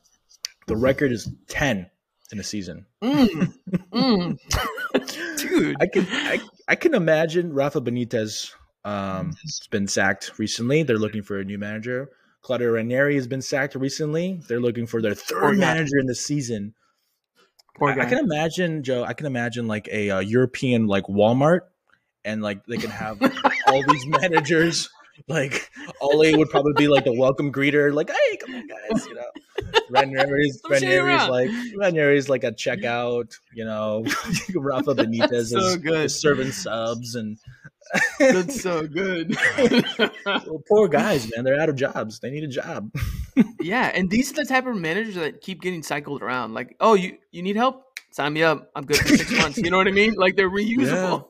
The record is ten in a season. Mm, *laughs* mm. *laughs* Dude. I can I, I can imagine Rafa Benitez um, has been sacked recently. They're looking for a new manager. Claudio Ranieri has been sacked recently. They're looking for their Poor third guy. manager in the season. Poor I, I can imagine Joe. I can imagine like a uh, European like Walmart, and like they can have all these *laughs* managers. Like Ole would probably be like the welcome greeter, like "Hey, come on, guys," you know. Ranieri's, Let me show you Ranieri's like Ranieri's like a checkout, you know. *laughs* Rafa Benitez *laughs* so is, is serving subs, and That's so good. *laughs* well, poor guys, man, they're out of jobs. They need a job. *laughs* yeah, and these are the type of managers that keep getting cycled around. Like, oh, you you need help? Sign me up. I'm good for six months. You know what I mean? Like they're *laughs* reusable.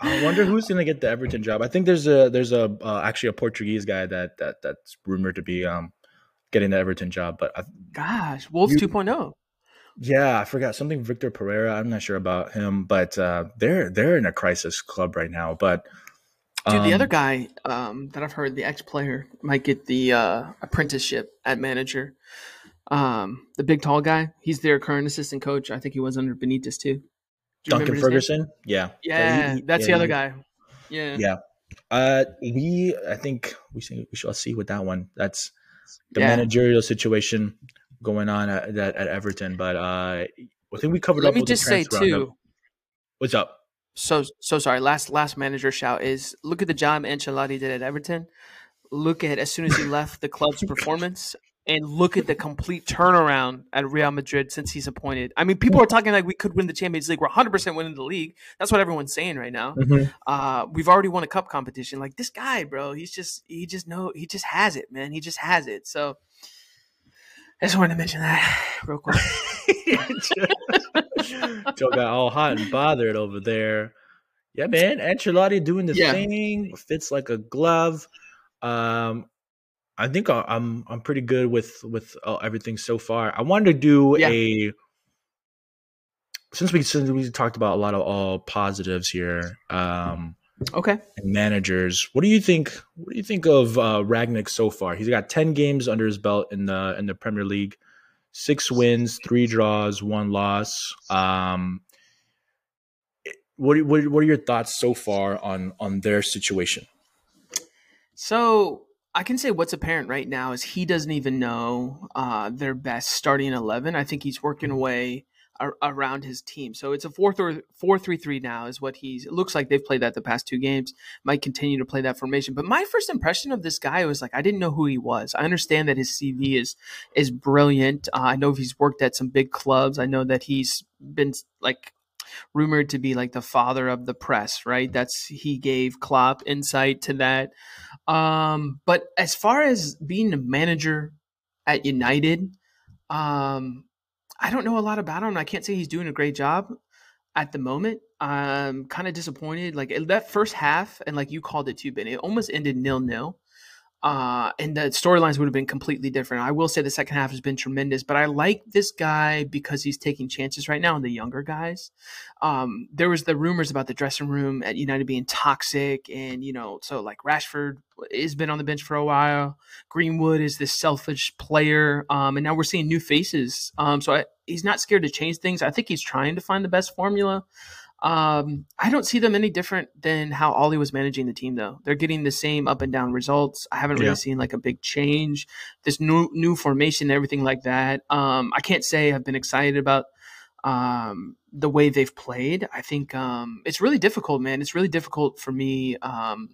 I wonder who's going to get the Everton job. I think there's a there's a uh, actually a Portuguese guy that that that's rumored to be um getting the Everton job, but I, Gosh, Wolves You- 2.0. Yeah, I forgot something. Victor Pereira. I'm not sure about him, but uh, they're they're in a crisis club right now. But Dude, the um, other guy um, that I've heard, the ex-player, might get the uh, apprenticeship at manager. Um, the big tall guy, he's their current assistant coach. I think he was under Benitez too. Duncan? Ferguson. Yeah, Yeah, he- he- that's yeah, the other he- guy. Yeah. Yeah. Uh, we I think we see, we shall see with that one. That's the Yeah. managerial situation going on at, at, at Everton. But uh, I think we covered Let up. me with the just say too. What's up? So so sorry. Last last manager shout is look at the job Ancelotti did at Everton. Look at as soon as he left the club's performance, and look at the complete turnaround at Real Madrid since he's appointed. I mean, people are talking like we could win the Champions League. We're 100 percent winning the league. That's what everyone's saying right now. Mhm. Uh, we've already won a cup competition. Like this guy, bro. He's just he just know he just has it, man. He just has it. So I just wanted to mention that *sighs* real quick. *laughs* Joe got all hot and bothered over there. Yeah, man. Ancelotti doing the Yeah. thing fits like a glove. Um, I think I- I'm I'm pretty good with with uh, everything so far. I wanted to do Yeah. a since we since we talked about a lot of all positives here. Um, Okay. and managers. What do you think? What do you think of uh, Rangnick so far? He's got ten games under his belt in the in the Premier League, six wins, three draws, one loss. Um, what what what are your thoughts so far on on their situation? So I can say what's apparent right now is he doesn't even know uh, their best starting eleven. I think he's working away ar- around his team. So it's a four four three three now is what he's. It looks like they've played that the past two games. Might continue to play that formation. But my first impression of this guy was like I didn't know who he was. I understand that his CV is is brilliant. Uh, I know he's worked at some big clubs. I know that he's been like rumored to be like the father of the press, right? That's he gave Klopp insight to that. Um, but as far as being a manager at United, um, I don't know a lot about him. I can't say he's doing a great job at the moment. I'm kind of disappointed. Like that first half, and like you called it too, Ben, it almost ended nil nil. Uh, and the storylines would have been completely different. I will say the second half has been tremendous, but I like this guy because he's taking chances right now the younger guys. Um, there was the rumors about the dressing room at United being toxic, and you know, so like Rashford has been on the bench for a while. Greenwood is this selfish player, um, and now we're seeing new faces. Um, so I, he's not scared to change things. I think he's trying to find the best formula. Um, I don't see them any different than how Ole was managing the team, though. They're getting the same up and down results. I haven't really Yeah. seen like a big change. This new new formation, everything like that. Um, I can't say I've been excited about um, the way they've played. I think um, it's really difficult, man. It's really difficult for me um,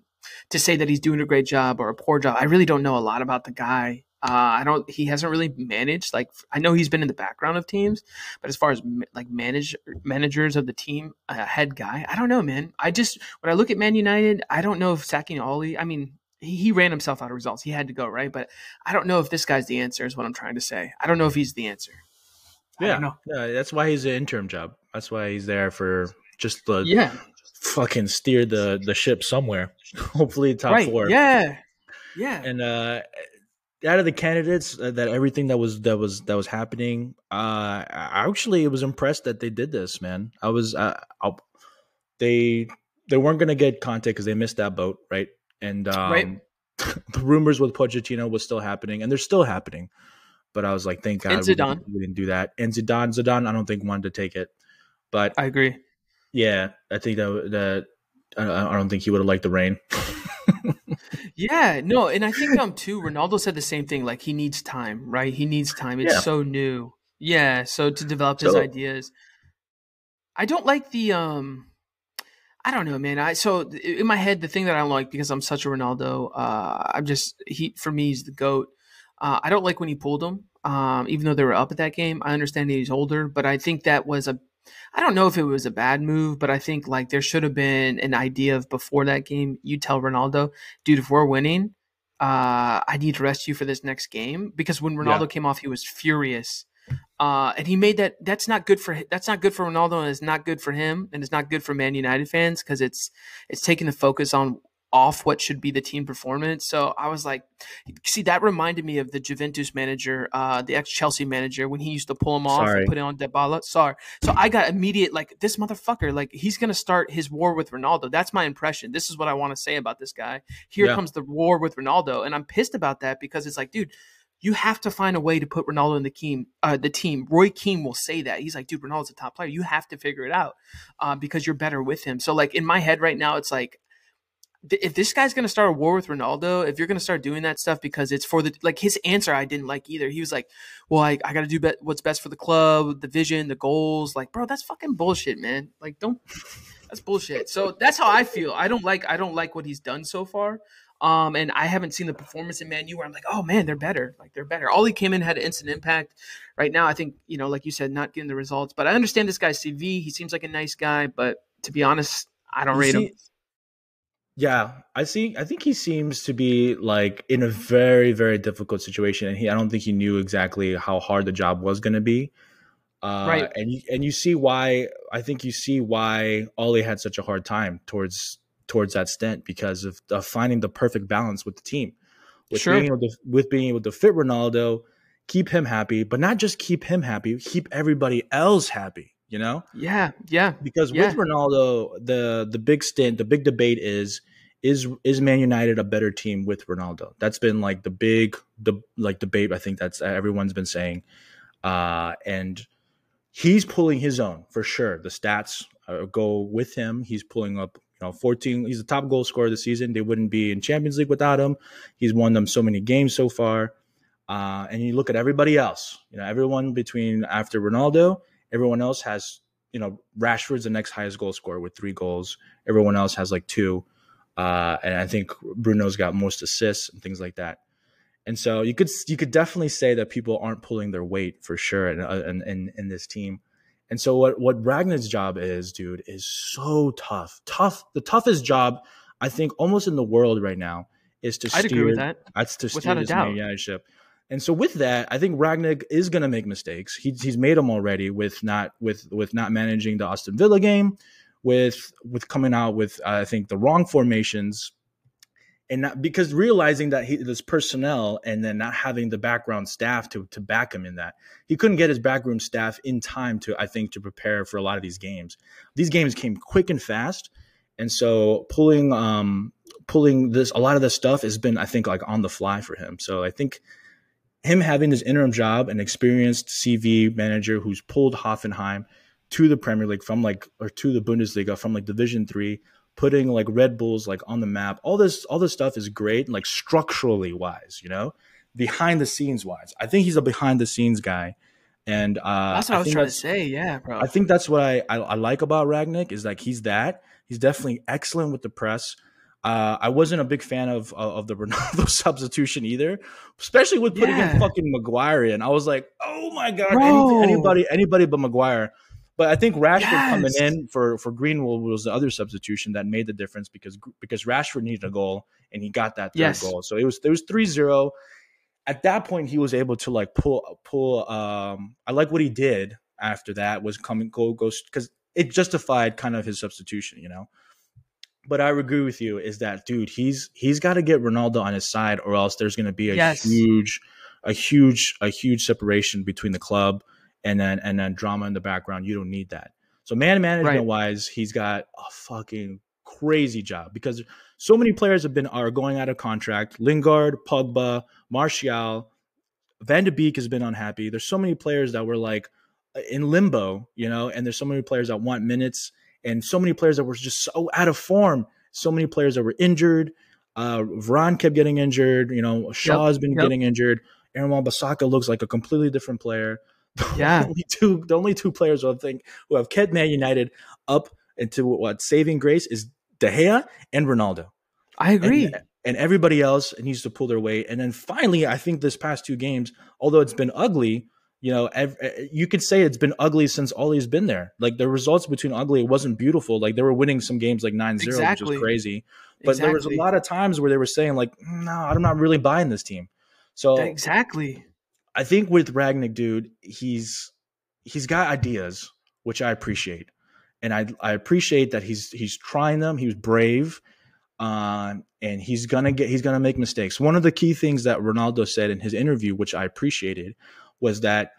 to say that he's doing a great job or a poor job. I really don't know a lot about the guy. Uh, I don't. He hasn't really managed. Like I know he's been in the background of teams, but as far as like manage managers of the team, uh, head guy, I don't know, man. I just when I look at Man United, I don't know if sacking Ole. I mean, he, he ran himself out of results. He had to go right, but I don't know if this guy's the answer. Is what I'm trying to say. I don't know if he's the answer. Yeah, yeah, that's why he's an interim job. That's why he's there for just the Yeah. fucking steer the the ship somewhere. *laughs* Hopefully, top right. four. Yeah. Yeah. And uh, out of the candidates, uh, that everything that was that was that was happening, uh, I actually was impressed that they did this. Man, I was. Uh, i they they weren't gonna get Conte because they missed that boat, right? And um, Right. *laughs* the rumors with Pochettino was still happening, and they're still happening. But I was like, thank God we didn't, we didn't do that. And Zidane, Zidane, I don't think wanted to take it. But I agree. yeah, I think that that I I don't think he would have liked the rain. *laughs* Yeah, no, and I think um *laughs* too. Ronaldo said the same thing. Like he needs time, right? He needs time. It's Yeah. so new. Yeah, so to develop his So- ideas. I don't like the um. I don't know, man. I so in my head the thing that I don't like because I'm such a Ronaldo. Uh, I'm just he for me he's the goat. Uh, I don't like when he pulled him. Um, even though they were up at that game, I understand that he's older, but I think that was a. I don't know if it was a bad move, but I think like there should have been an idea of before that game. You tell Ronaldo, dude, if we're winning, uh, I need to rest you for this next game because when Ronaldo Yeah. came off, he was furious, uh, and he made that. That's not good for that's not good for Ronaldo, and it's not good for him, and it's not good for Man United fans because it's it's taking the focus on off what should be the team performance. So I was like, see, that reminded me of the Juventus manager, uh, the ex Chelsea manager, when he used to pull him off Sorry. and put it on Dybala. Sorry. So I got immediate like this motherfucker, like he's gonna start his war with Ronaldo. That's my impression. This is what I want to say about this guy. Here Yeah. comes the war with Ronaldo, and I'm pissed about that because it's like, dude. You have to find a way to put Ronaldo in the team. Uh, the team. Roy Keane will say that he's like, dude, Ronaldo's a top player. You have to figure it out uh, because you're better with him. So, like in my head right now, it's like if this guy's going to start a war with Ronaldo, if you're going to start doing that stuff because it's for the like his answer, I didn't like either. He was like, "Well, I, I got to do be- what's best for the club, the vision, the goals." Like, bro, that's fucking bullshit, man. Like, don't. *laughs* That's bullshit. So that's how I feel. I don't like. I don't like what he's done so far. Um, and I haven't seen the performance in Man U where I'm like, oh man, they're better. Like they're better. All he came in, had an instant impact. Right now, I think you know, like you said, not getting the results. But I understand this guy's CV. He seems like a nice guy, but to be honest, I don't You rate him. Yeah, I see. I think he seems to be like in a very, very difficult situation, and he. I don't think he knew exactly how hard the job was going to be. Uh, Right. And you, and you see why. I think you see why Ole had such a hard time towards towards that stint because of, of finding the perfect balance with the team, with Sure. being able to with being able to fit Ronaldo, keep him happy, but not just keep him happy, keep everybody else happy. You know Yeah, yeah. because Yeah. with Ronaldo, the the big stint, the big debate is is is Man United a better team with Ronaldo? That's been like the big the like debate. I think that's everyone's been saying, uh, and he's pulling his own for sure. The stats uh, go with him. He's pulling up. You know, 14. He's the top goal scorer this season. They wouldn't be in Champions League without him. He's won them so many games so far. Uh, and you look at everybody else. You know, everyone between after Ronaldo, everyone else has you know, Rashford's the next highest goal scorer with three goals. Everyone else has like two. Uh, and I think Bruno's got most assists and things like that. And so you could you could definitely say that people aren't pulling their weight for sure in in, in, in this team. And so what what Ragnar's job is, dude, is so tough. Tough. The toughest job I think almost in the world right now is to I'd steer agree with that. that's to Without steer this doubt. Man ship. And so with that, I think Rangnick is going to make mistakes. He's he's made them already with not with with not managing the Aston Villa game, with with coming out with uh, I think the wrong formations and not because realizing that he this personnel and then not having the background staff to to back him in that he couldn't get his backroom staff in time to I think to prepare for a lot of these games. These games came quick and fast, and so pulling um pulling this a lot of this stuff has been I think like on the fly for him. So I think him having this interim job, an experienced CV manager who's pulled Hoffenheim to the Premier League from like or to the Bundesliga from like Division three, putting like Red Bulls like on the map. All this all this stuff is great, like structurally wise, you know, behind the scenes wise. I think he's a behind the scenes guy, and uh, That's what I, was trying to say. Yeah, bro. I think that's what I, I I like about Rangnick is like he's that. He's definitely excellent with the press. Uh, I wasn't a big fan of of of the *laughs* Ronaldo substitution either, especially with putting Yeah. in fucking Maguire in. I was like, oh my god, any, anybody anybody but Maguire. But I think Rashford coming in for for Greenwood was the other substitution that made the difference because because Rashford needed a goal and he got that third Yes. goal. So it was it was 3-0. At that point he was able to like pull pull um I like what he did after that was coming go go cuz it justified kind of his substitution, you know. But I agree with you is that dude, he's he's got to get Ronaldo on his side or else there's going to be a Yes. huge a huge a huge separation between the club and then and then drama in the background. You don't need that. So man management Right. wise, he's got a fucking crazy job because so many players have been are going out of contract. Lingard, Pogba, Martial, Van de Beek has been unhappy. There's so many players that were like in limbo, you know, and there's so many players that want minutes and so many players that were just so out of form. So many players that were injured. Uh Varane kept getting injured, you know, Shaw has been yep. getting injured. Aaron Wan-Bissaka looks like a completely different player. Yeah. the *laughs* only two the only two players I think who have kept Man United up into what saving grace is De Gea and Ronaldo. I agree. And, and everybody else needs to pull their weight. And then finally, I think this past two games, although it's been ugly, you know, you could say it's been ugly since Ole's been there. Like the results between ugly, it wasn't beautiful. Like they were winning some games like 9 0, which is crazy. But there was a lot of times where they were saying, like, no, I'm not really buying this team. So exactly. I think with Rangnick, dude, he's he's got ideas, which I appreciate, and I I appreciate that he's he's trying them. He was brave, um, and he's gonna get he's gonna make mistakes. One of the key things that Ronaldo said in his interview, which I appreciated, was that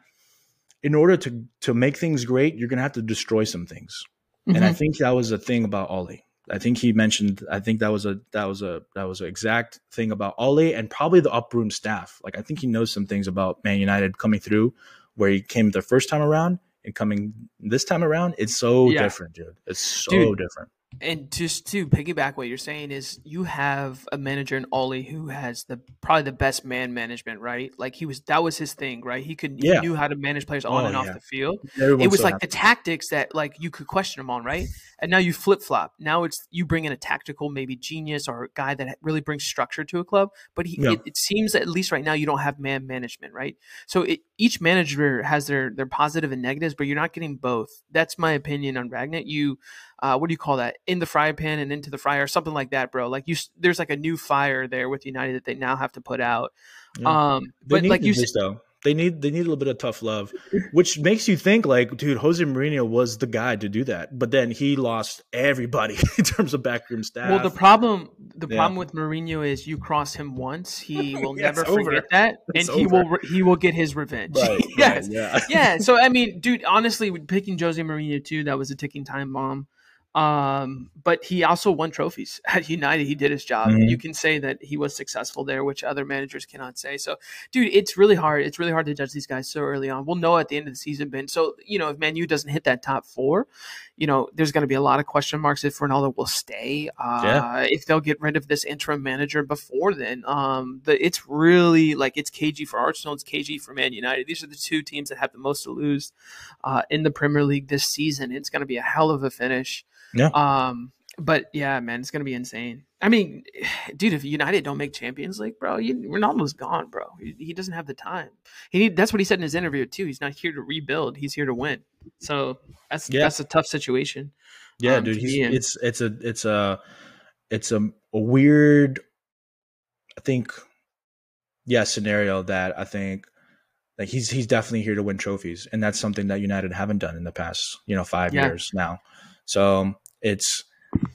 in order to to make things great, you're gonna have to destroy some things, and I Mhm. think that was a thing about Ole. I think he mentioned. I think that was a that was a that was an exact thing about Ole and probably the uproom staff. Like I think he knows some things about Man United coming through, where he came the first time around and coming this time around. It's so Yeah. different, dude. It's so Dude. different. And just to piggyback what you're saying is you have a manager in Ole who has the probably the best man management, right? Like he was that was his thing, right? He could Yeah. he knew how to manage players on Oh, and off yeah. the field. Everyone's it was so like happy. the tactics that like you could question him on, right? And now you flip flop. Now it's you bring in a tactical maybe genius or a guy that really brings structure to a club. But he, Yeah. it, it seems at least right now you don't have man management, right? So it, each manager has their their positive and negatives, but you're not getting both. That's my opinion on Rangnick. You, uh, what do you call that? In the fry pan and into the fryer, something like that, bro. Like you, there's like a new fire there with United that they now have to put out. Yeah. Um, They but like you said, though. They need they need a little bit of tough love, *laughs* which makes you think like, dude, Jose Mourinho was the guy to do that, but then he lost everybody *laughs* in terms of backroom staff. Well, the problem the Yeah. problem with Mourinho is you cross him once, he *laughs* will Yeah, never forget that, It's and he over. will he will get his revenge. right, yes, right, yeah, yeah. So I mean, dude, honestly, picking Jose Mourinho too, that was a ticking time bomb. Um, but he also won trophies *laughs* at United. He did his job. Mhm. You can say that he was successful there, which other managers cannot say. So, dude, it's really hard. It's really hard to judge these guys so early on. We'll know at the end of the season, Ben. So, you know, if Manu doesn't hit that top four, you know, there's going to be a lot of question marks if Ronaldo will stay. Uh, Yeah. If they'll get rid of this interim manager before then. Um, the, it's really like it's KG for Arsenal, it's KG for Man United. These are the two teams that have the most to lose uh, in the Premier League this season. It's going to be a hell of a finish. Yeah. Um, but yeah, man, it's gonna be insane. I mean, *sighs* dude, if United don't make Champions League, bro, you, Ronaldo's gone, bro. He, he doesn't have the time. He need, that's what he said in his interview too. He's not here to rebuild. He's here to win. So that's Yeah. that's a tough situation. yeah, um, dude. it's it's a it's a it's a, a weird, I think, yeah, scenario that I think like he's he's definitely here to win trophies, and that's something that United haven't done in the past, you know, five Yeah. years now. So it's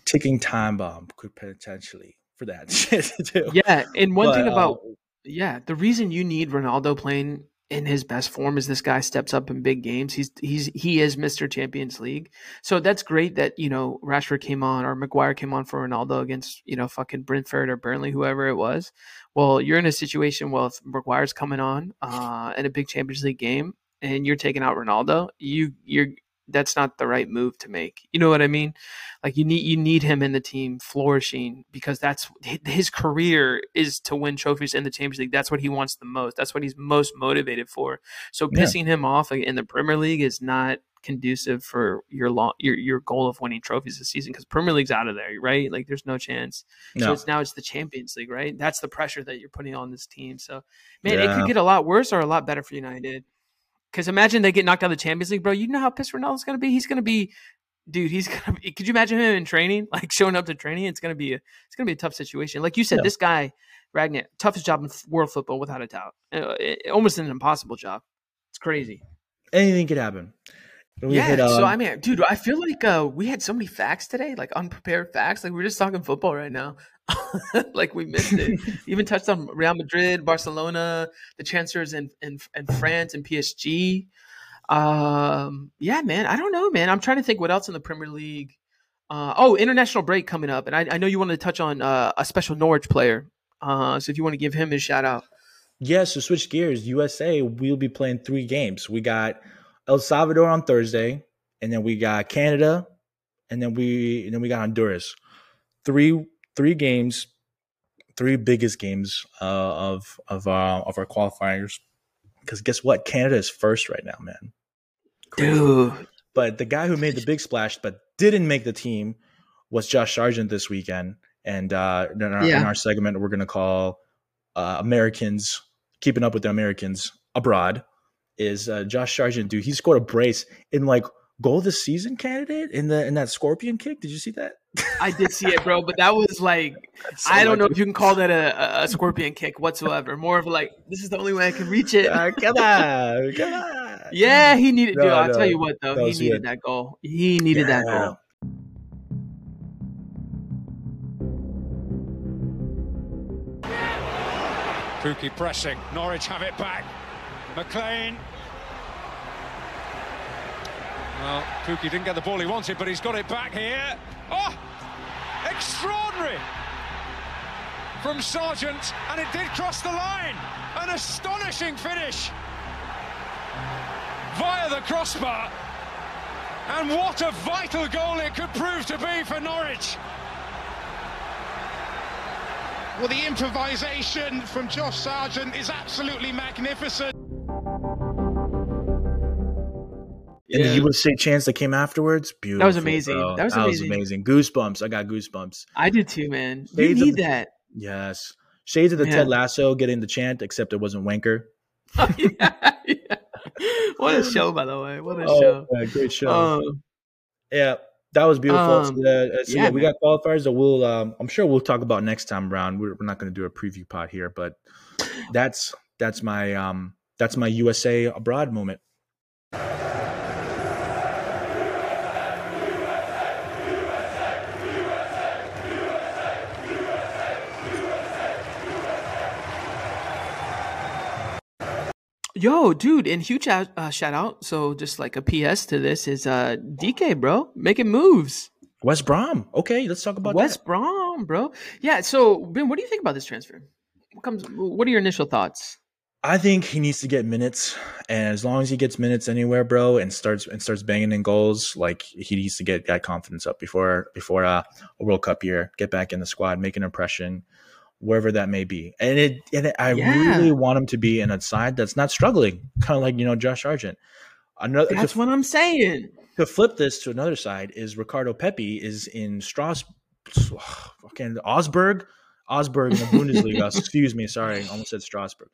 ticking time bomb could potentially for that *laughs* shit too. Yeah, and one But, thing uh, about yeah, the reason you need Ronaldo playing in his best form is this guy steps up in big games. He's he's he is Mr. Champions League. So that's great that, you know, Rashford came on or McGuire came on for Ronaldo against, you know, fucking Brentford or Burnley, whoever it was. Well, you're in a situation well if Maguire's coming on uh in a big Champions League game and you're taking out Ronaldo, you you're that's not the right move to make. You know what I mean? Like you need you need him in the team flourishing because that's his career is to win trophies in the Champions League. That's what he wants the most. That's what he's most motivated for. So Yeah. pissing him off in the Premier League is not conducive for your long your your goal of winning trophies this season because Premier League's out of there, right? Like there's no chance. So it's now it's the Champions League, right? That's the pressure that you're putting on this team. So man, it could get a lot worse or a lot better for United. Because imagine they get knocked out of the Champions League, bro. You know how pissed Ronaldo's gonna be. He's gonna be, dude. He's *laughs* gonna. Be, could you imagine him in training, *laughs* like showing up to training? It's gonna be a. It's gonna be a tough situation. Like you said, Yeah. this guy, Ragnar, toughest job in world football without a doubt. Uh, it- almost an impossible job. It's crazy. Anything could happen. Yeah. hit, so um, I mean, dude, I feel like uh, we had so many facts today, like unprepared facts. Like we're just talking football right now. *laughs* like we missed it. *laughs* Even touched on Real Madrid, Barcelona, the chancellors in in, in France and PSG. Um, yeah, man. I don't know, man. I'm trying to think what else in the Premier League. Uh, oh, international break coming up, and I, I know you wanted to touch on uh, a special Norwich player. Uh, so if you want to give him a shout out, Yeah, so switch gears. USA, we'll be playing three games. We got El Salvador on Thursday, and then we got Canada, and then we and then we got Honduras. Three three games, three biggest games uh, of of uh, of our qualifiers. Because guess what? Canada is first right now, man. dude. But the guy who made the big splash but didn't make the team was Josh Sargent this weekend. And uh, in, our, in our segment, we're going to call uh, Americans, keeping up with the Americans abroad, is uh, Josh Sargent. Dude, he scored a brace in like goal of the season candidate in the in that scorpion kick. Did you see that? I did see it, bro, but that was like *laughs* So I don't know lucky. if you can call that a, a- a scorpion kick whatsoever. More of like this is the only way I can reach it. Uh, *laughs* come on, come on. Yeah, he needed. No, dude, I'll tell you what, though, he needed good. that goal. He needed that Yeah. goal. Pukki pressing. Norwich have it back. McLean. Well, Pukki didn't get the ball he wanted, but he's got it back here. Oh! Extraordinary! From Sargent, and it did cross the line. An astonishing finish via the crossbar. And what a vital goal it could prove to be for Norwich. Well, the improvisation from Josh Sargent is absolutely magnificent. And Yeah. the USA chance that came afterwards, beautiful. That was amazing. bro. That was amazing. Was amazing. Goosebumps. I got goosebumps. I did too, man. You Shades of need the- that. Yes. Shades of the Yeah. Ted Lasso getting the chant, except it wasn't Wanker. *laughs* yeah, *laughs* yeah. What a *laughs* show, by the way. What a Oh, show. yeah, great show. Um, yeah, that was beautiful. um, so, uh, so yeah, yeah, we got qualifiers that we'll, um, I'm sure we'll talk about next time around. We're, we're not going to do a preview pod here, but that's that's my um that's my USA abroad moment. Yo, dude, and huge out, uh, shout out. So just like a PS to this is uh DK, bro, making moves. West Brom. Okay, let's talk about West that. Brom, bro. Yeah. So Ben, what do you think about this transfer? What comes? What are your initial thoughts? I think he needs to get minutes, and as long as he gets minutes anywhere, bro, and starts and starts banging in goals, like he needs to get that confidence up before before uh, a World Cup year. Get back in the squad, make an impression, wherever that may be. And it and it, I Yeah. really want him to be in a side that's not struggling, kind of like you know Josh Sargent. Another That's to, what I'm saying. to flip this to another side is Ricardo Pepi is in Strasbourg, *sighs* fucking Augsburg, Augsburg in the Bundesliga. *laughs* Excuse me, sorry, I almost said Strasbourg.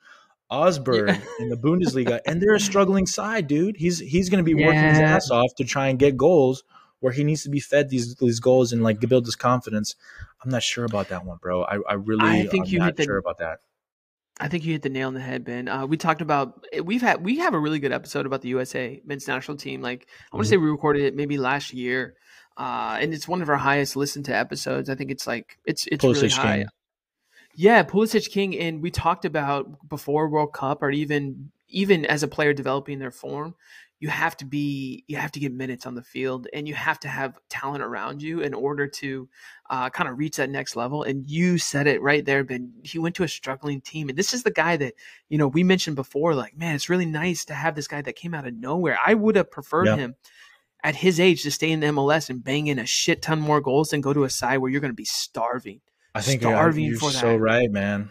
Augsburg in the Bundesliga, and they're a struggling side, dude. He's he's going to be working his ass off to try and get goals where he needs to be fed these these goals and like build his confidence. I'm not sure about that one, bro. I, I really I think am you not hit the- sure about that. I think you hit the nail on the head, Ben. Uh, we talked about we've had we have a really good episode about the USA men's national team. Like I want to say we recorded it maybe last year. uh, and it's one of our highest listened to episodes. I think it's like it's it's really high. King. Yeah, Pulisic King, and we talked about before World Cup, or even even as a player developing their form, you have to be you have to get minutes on the field, and you have to have talent around you in order to uh, kind of reach that next level. And you said it right there, Ben. He went to a struggling team, and this is the guy that you know we mentioned before. Like, man, it's really nice to have this guy that came out of nowhere. I would have preferred Yeah. him at his age to stay in the MLS and bang in a shit ton more goals than go to a side where you're going to be starving. I think starving you're for so that. right, man.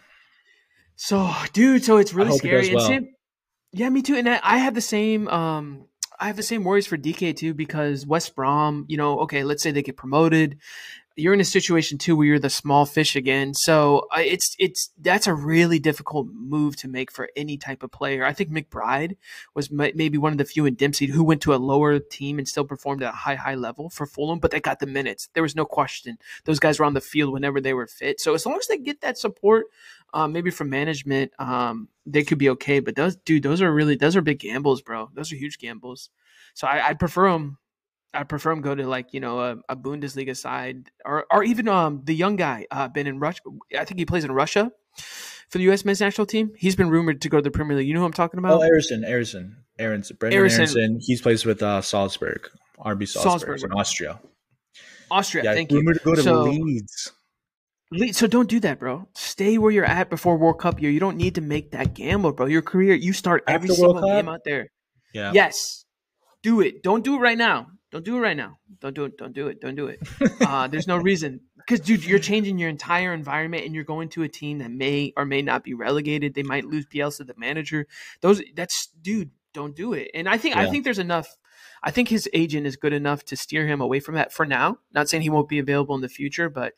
So, dude, so it's really scary. does And well. Yeah, me too. And I, I have the same. Um, I have the same worries for DK too because West Brom. You know, okay, let's say they get promoted. You're in a situation too where you're the small fish again. So uh, it's it's that's a really difficult move to make for any type of player. I think McBride was ma- maybe one of the few in Dempsey who went to a lower team and still performed at a high high level for Fulham, but they got the minutes. There was no question. Those guys were on the field whenever they were fit. So as long as they get that support um, maybe from management, um, they could be okay. But those, dude, those are really those are big gambles, bro. Those are huge gambles. So I, I'd prefer them. I prefer them go to like you know a, a Bundesliga side or or even um the young guy uh been in Russia. I think he plays in Russia for the U.S. men's national team. He's been rumored to go to the Premier League. You know who I'm talking about? Oh, Arison, Arison, Aaronson, Brenden. Aaronson. He's plays with uh, Salzburg, RB Salzburg, Salzburg. in Austria. Austria. Yeah, thank you. rumored to go to So- Leeds. Le- So don't do that, bro. Stay where you're at before World Cup year. You don't need to make that gamble, bro. Your career, you start every After single game out there. Yeah, Yes. Do it. Don't do it right now. Don't do it right now. Don't do it. Don't do it. Don't do it. *laughs* Uh, there's no reason. Because, dude, you're changing your entire environment and you're going to a team that may or may not be relegated. They might lose Bielsa, the manager. Those, that's, dude, don't do it. And I think, I think there's enough. I think his agent is good enough to steer him away from that for now. Not saying he won't be available in the future, but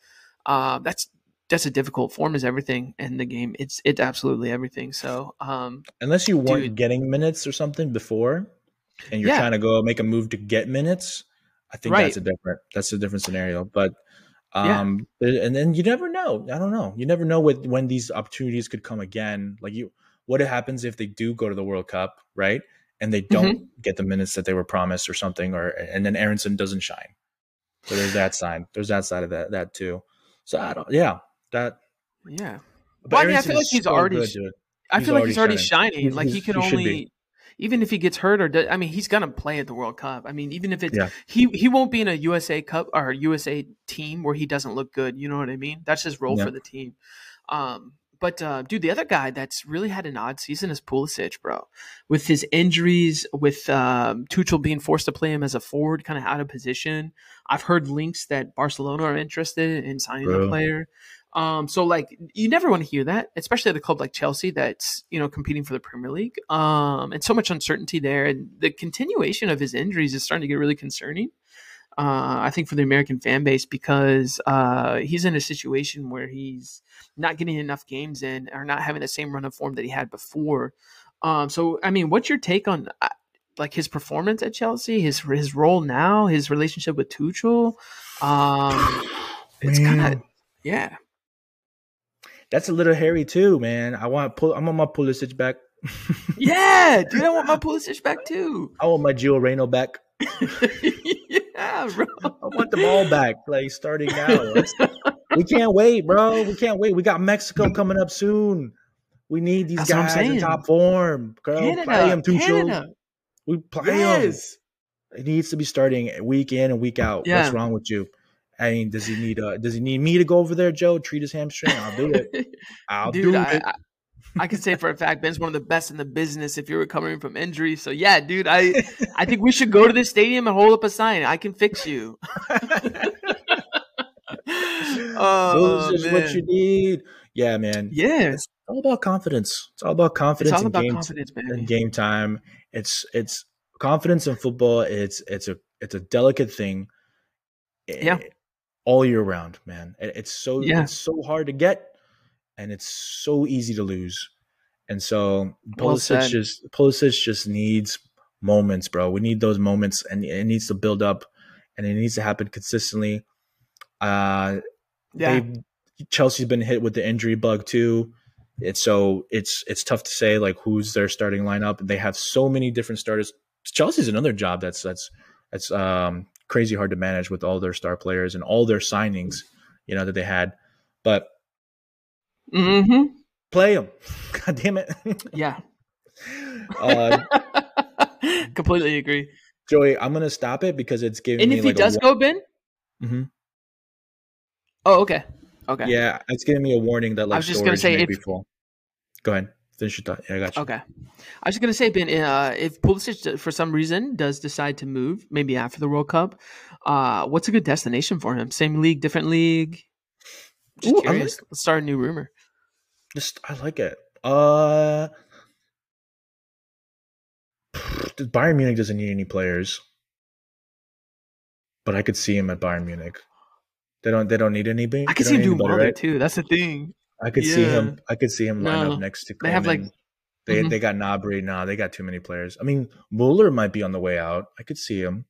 uh, that's that's a difficult form. Is everything in the game? It's it's absolutely everything. So, um, unless you weren't Dude. getting minutes or something before, and you're Yeah. trying to go make a move to get minutes, I think Right. that's a different that's a different scenario. But Yeah. um, and then you never know. I don't know. You never know with when these opportunities could come again. Like you, what happens if they do go to the World Cup, right? And they don't Mm-hmm. get the minutes that they were promised or something, or and then Aaronson doesn't shine. So there's that side. There's that side of that that too. So I don't. Yeah, that. yeah. But Well, I mean, I feel like he's so already good, sh- dude. I He's feel like he's already shining. shining. He's- like he can he only, even if he gets hurt or does, I mean, he's gonna play at the World Cup. I mean, even if it's Yeah. he he won't be in a USA Cup or USA team where he doesn't look good. You know what I mean? That's his role Yeah. for the team. Um, but uh, dude, the other guy that's really had an odd season is Pulisic, bro. With his injuries, with um, Tuchel being forced to play him as a forward, kind of out of position. I've heard links that Barcelona are interested in signing the player. Um, so like you never want to hear that, especially at a club like Chelsea that's you know competing for the Premier League. Um, and so much uncertainty there, and the continuation of his injuries is starting to get really concerning. Uh, I think for the American fan base because uh, he's in a situation where he's not getting enough games in or not having the same run of form that he had before. Um, so I mean, what's your take on uh, like his performance at Chelsea, his his role now, his relationship with Tuchel? Um, it's kind of yeah. That's a little hairy too, man. I want pull. I'm on my Pulisic back. *laughs* Yeah, dude, I want my Pulisic back too. I want my Gio Reyna back. *laughs* yeah, bro. I want them all back, like starting now. We can't wait, bro. We can't wait. We got Mexico coming up soon. We need these That's guys in top form. Girl, play Canada, them, Tuchel. Canada. We play them. It needs to be starting week in and week out. Yeah. What's wrong with you? I mean, does he need uh does he need me to go over there, Joe? Treat his hamstring? I'll do it. *laughs* I'll Dude, do I, it. I, I can say for a fact Ben's one of the best in the business if you're recovering from injury. So yeah, dude, I I think we should go to this *laughs* stadium and hold up a sign. I can fix you. *laughs* oh, Those is what you need. Yeah, man. Yeah, It's all about confidence. It's all about confidence it's all about game confidence, man. game time. It's it's confidence in football. It's it's a it's a delicate thing. Yeah. eh, all year round, man. It- it's so Yeah. it's so hard to get, and it's so easy to lose. And so Well Pulisic said. just Pulisic just needs moments, bro. We need those moments, and it needs to build up, and it needs to happen consistently. Uh, Yeah, Chelsea's been hit with the injury bug too. It's so it's it's tough to say like who's their starting lineup. They have so many different starters. Chelsea's another job that's that's that's um crazy hard to manage with all their star players and all their signings, you know, that they had. But Mm-hmm. play them. *laughs* God damn it. Yeah. *laughs* *laughs* uh, Completely agree. Joey, I'm gonna stop it because it's giving And me if he like does a, go, Ben? Mm-hmm. Oh, okay. Okay. Yeah, it's giving me a warning that like was just gonna say if-. Go ahead. Finish your thought. Yeah, I got you. Okay. I was just gonna say, Ben, uh, if Pulisic for some reason does decide to move, maybe after the World Cup, uh, what's a good destination for him? Same league, different league? Just Ooh, curious. Let's start a new rumor. Just I like it. Uh *sighs* Bayern Munich doesn't need any players. But I could see him at Bayern Munich. They don't they don't need anybody. I could see him doing well there right? too. That's the thing. I could see him I could see him line No. up next to They have, like- they Mhm. they got Gnabry. Nah, they got too many players. I mean, Mueller might be on the way out. I could see him.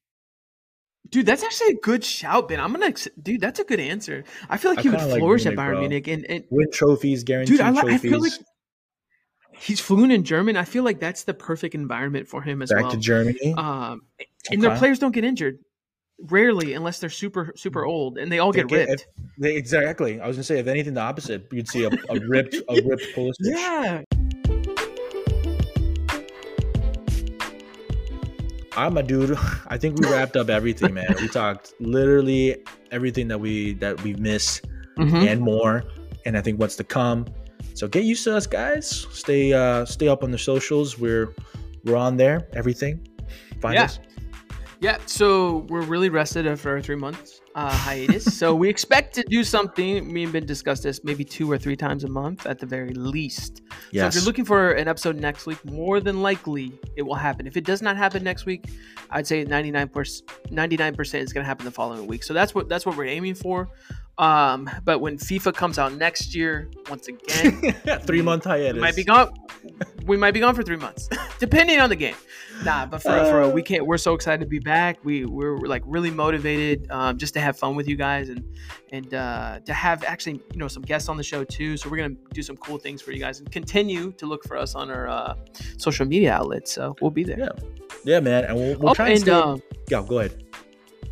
Dude, that's actually a good shout, Ben. I'm gonna, dude. That's a good answer. I feel like I he would kinda like flourish at Bayern bro. Munich, and, and Win trophies, guaranteed dude, I, li- I feel like he's fluent in German. I feel like that's the perfect environment for him as Back well. to Germany. Um, and their players don't get injured, rarely, unless they're super super old, and they all They get get- ripped. if- they, exactly. I was gonna say, if anything, the opposite. You'd see a, a ripped, a ripped *laughs* Pulisic. yeah, I'm a dude. *laughs* I think we wrapped up everything, man. We *laughs* talked literally everything that we that we missed Mhm. and more, and I think what's to come. So get used to us, guys. Stay uh stay up on the socials. We're we're on there. Everything. Find Yeah. us. Yeah. So we're really rested after our three months uh, hiatus. so we *laughs* expect to do something. Me and Ben discussed this maybe two or three times a month at the very least. So if you're looking for an episode next week, more than likely it will happen. If it does not happen next week, I'd say 99% 99% is going to happen the following week. So that's what that's what we're aiming for. Um, but when FIFA comes out next year, once again, *laughs* Three month hiatus. we might be gone. We might be gone for three months, *laughs* depending on the game. Nah, but for, for a Uh. weekend, we're so excited to be back. We we're like really motivated um, just to have fun with you guys and and uh, to have actually you know some guests on the show too. So we're gonna do some cool things for you guys and continue to look for us on our uh, social media outlets. So we'll be there. Yeah. Yeah, man. And we'll, we'll Oh, try and, and um, yeah, go ahead.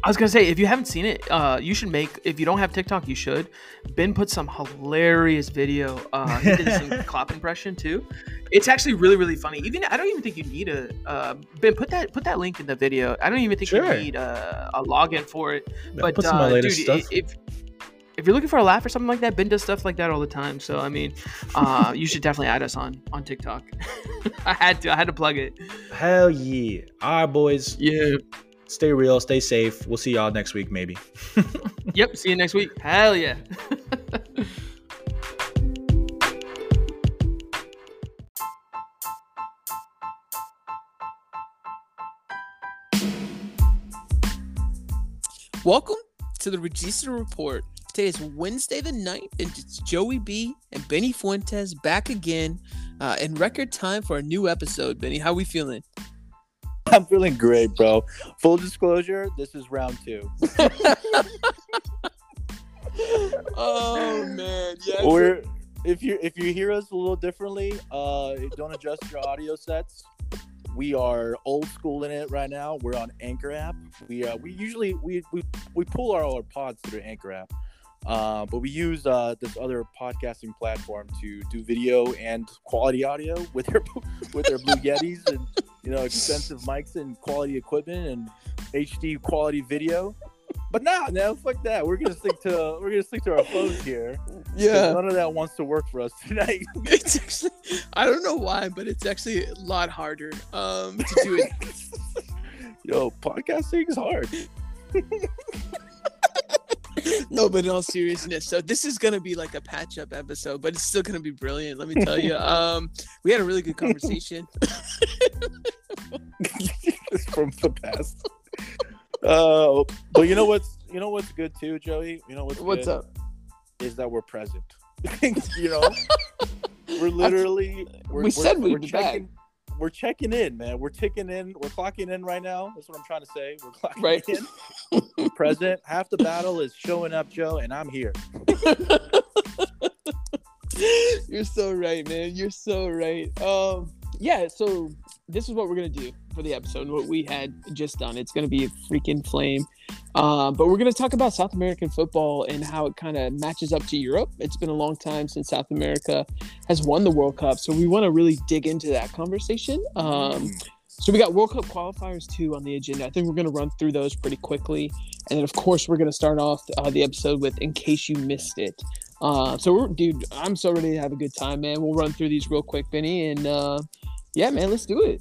I was gonna say if you haven't seen it, uh, you should make. If you don't have TikTok, you should. Ben put some hilarious video. Uh, he did some *laughs* clap impression too. It's actually really really funny. Even I don't even think you need a uh, Ben. Put that put that link in the video. I don't even think Sure. you need a, a login for it. I'll But put some of my uh, latest dude, stuff. i- if if you're looking for a laugh or something like that, Ben does stuff like that all the time. So I mean, uh, you should definitely add us on on TikTok. *laughs* I had to. I had to plug it. Hell yeah. All right, boys. Yeah. Stay real. Stay safe. We'll see y'all next week, maybe. *laughs* Yep. See you next week. Hell yeah. Welcome to the Regista Report. Today is Wednesday the 9th, and it's Joey B and Benny Fuentes back again uh, in record time for a new episode. Benny, how are we feeling? I'm feeling great, bro. Full disclosure, this is round two. *laughs* Oh man, yes. We're if you if you hear us a little differently, uh don't adjust your audio sets. We are old school in it right now. We're on Anchor app. We uh we usually we we, we pull our, our pods through Anchor app. Uh, but we use uh, this other podcasting platform to do video and quality audio *laughs* with their with their Blue Yetis and you know expensive mics and quality equipment and HD quality video. But nah, no, fuck that. We're gonna stick to we're gonna stick to our phones here. yeah. none of that wants to work for us tonight. *laughs* It's actually I don't know why, but it's actually a lot harder um to do it. *laughs* Yo, podcasting is hard. *laughs* no, but in all seriousness, so this is gonna be like a patch up episode, but it's still gonna be brilliant. Let me tell you. *laughs* Um, we had a really good conversation. *laughs* From the past. Uh, but you know what's you know what's good too, Joey. You know what's What's good? up? Is that we're present. you know, we're literally we're, We said we'd we're be back. We're checking in, man. We're ticking in. We're clocking in right now. That's what I'm trying to say. We're clocking Right. in. *laughs* present. Half the battle is showing up, Joe, and I'm here. *laughs* You're so right, man. You're so right. Um, yeah. So this is what we're gonna do for the episode. What we had just done. It's gonna be a freaking flame. Uh, but we're to talk about South American football and how it kind of matches up to Europe. It's been a long time since South America has won the World Cup, so we want to really dig into that conversation. Um, so we got World Cup qualifiers too on the agenda. I think we're going to run through those pretty quickly, and then of course we're going to start off uh, the episode with "In Case You Missed It." Uh, so, dude, I'm so ready to have a good time, man. We'll run through these real quick, Benny, and uh, yeah, man, let's do it.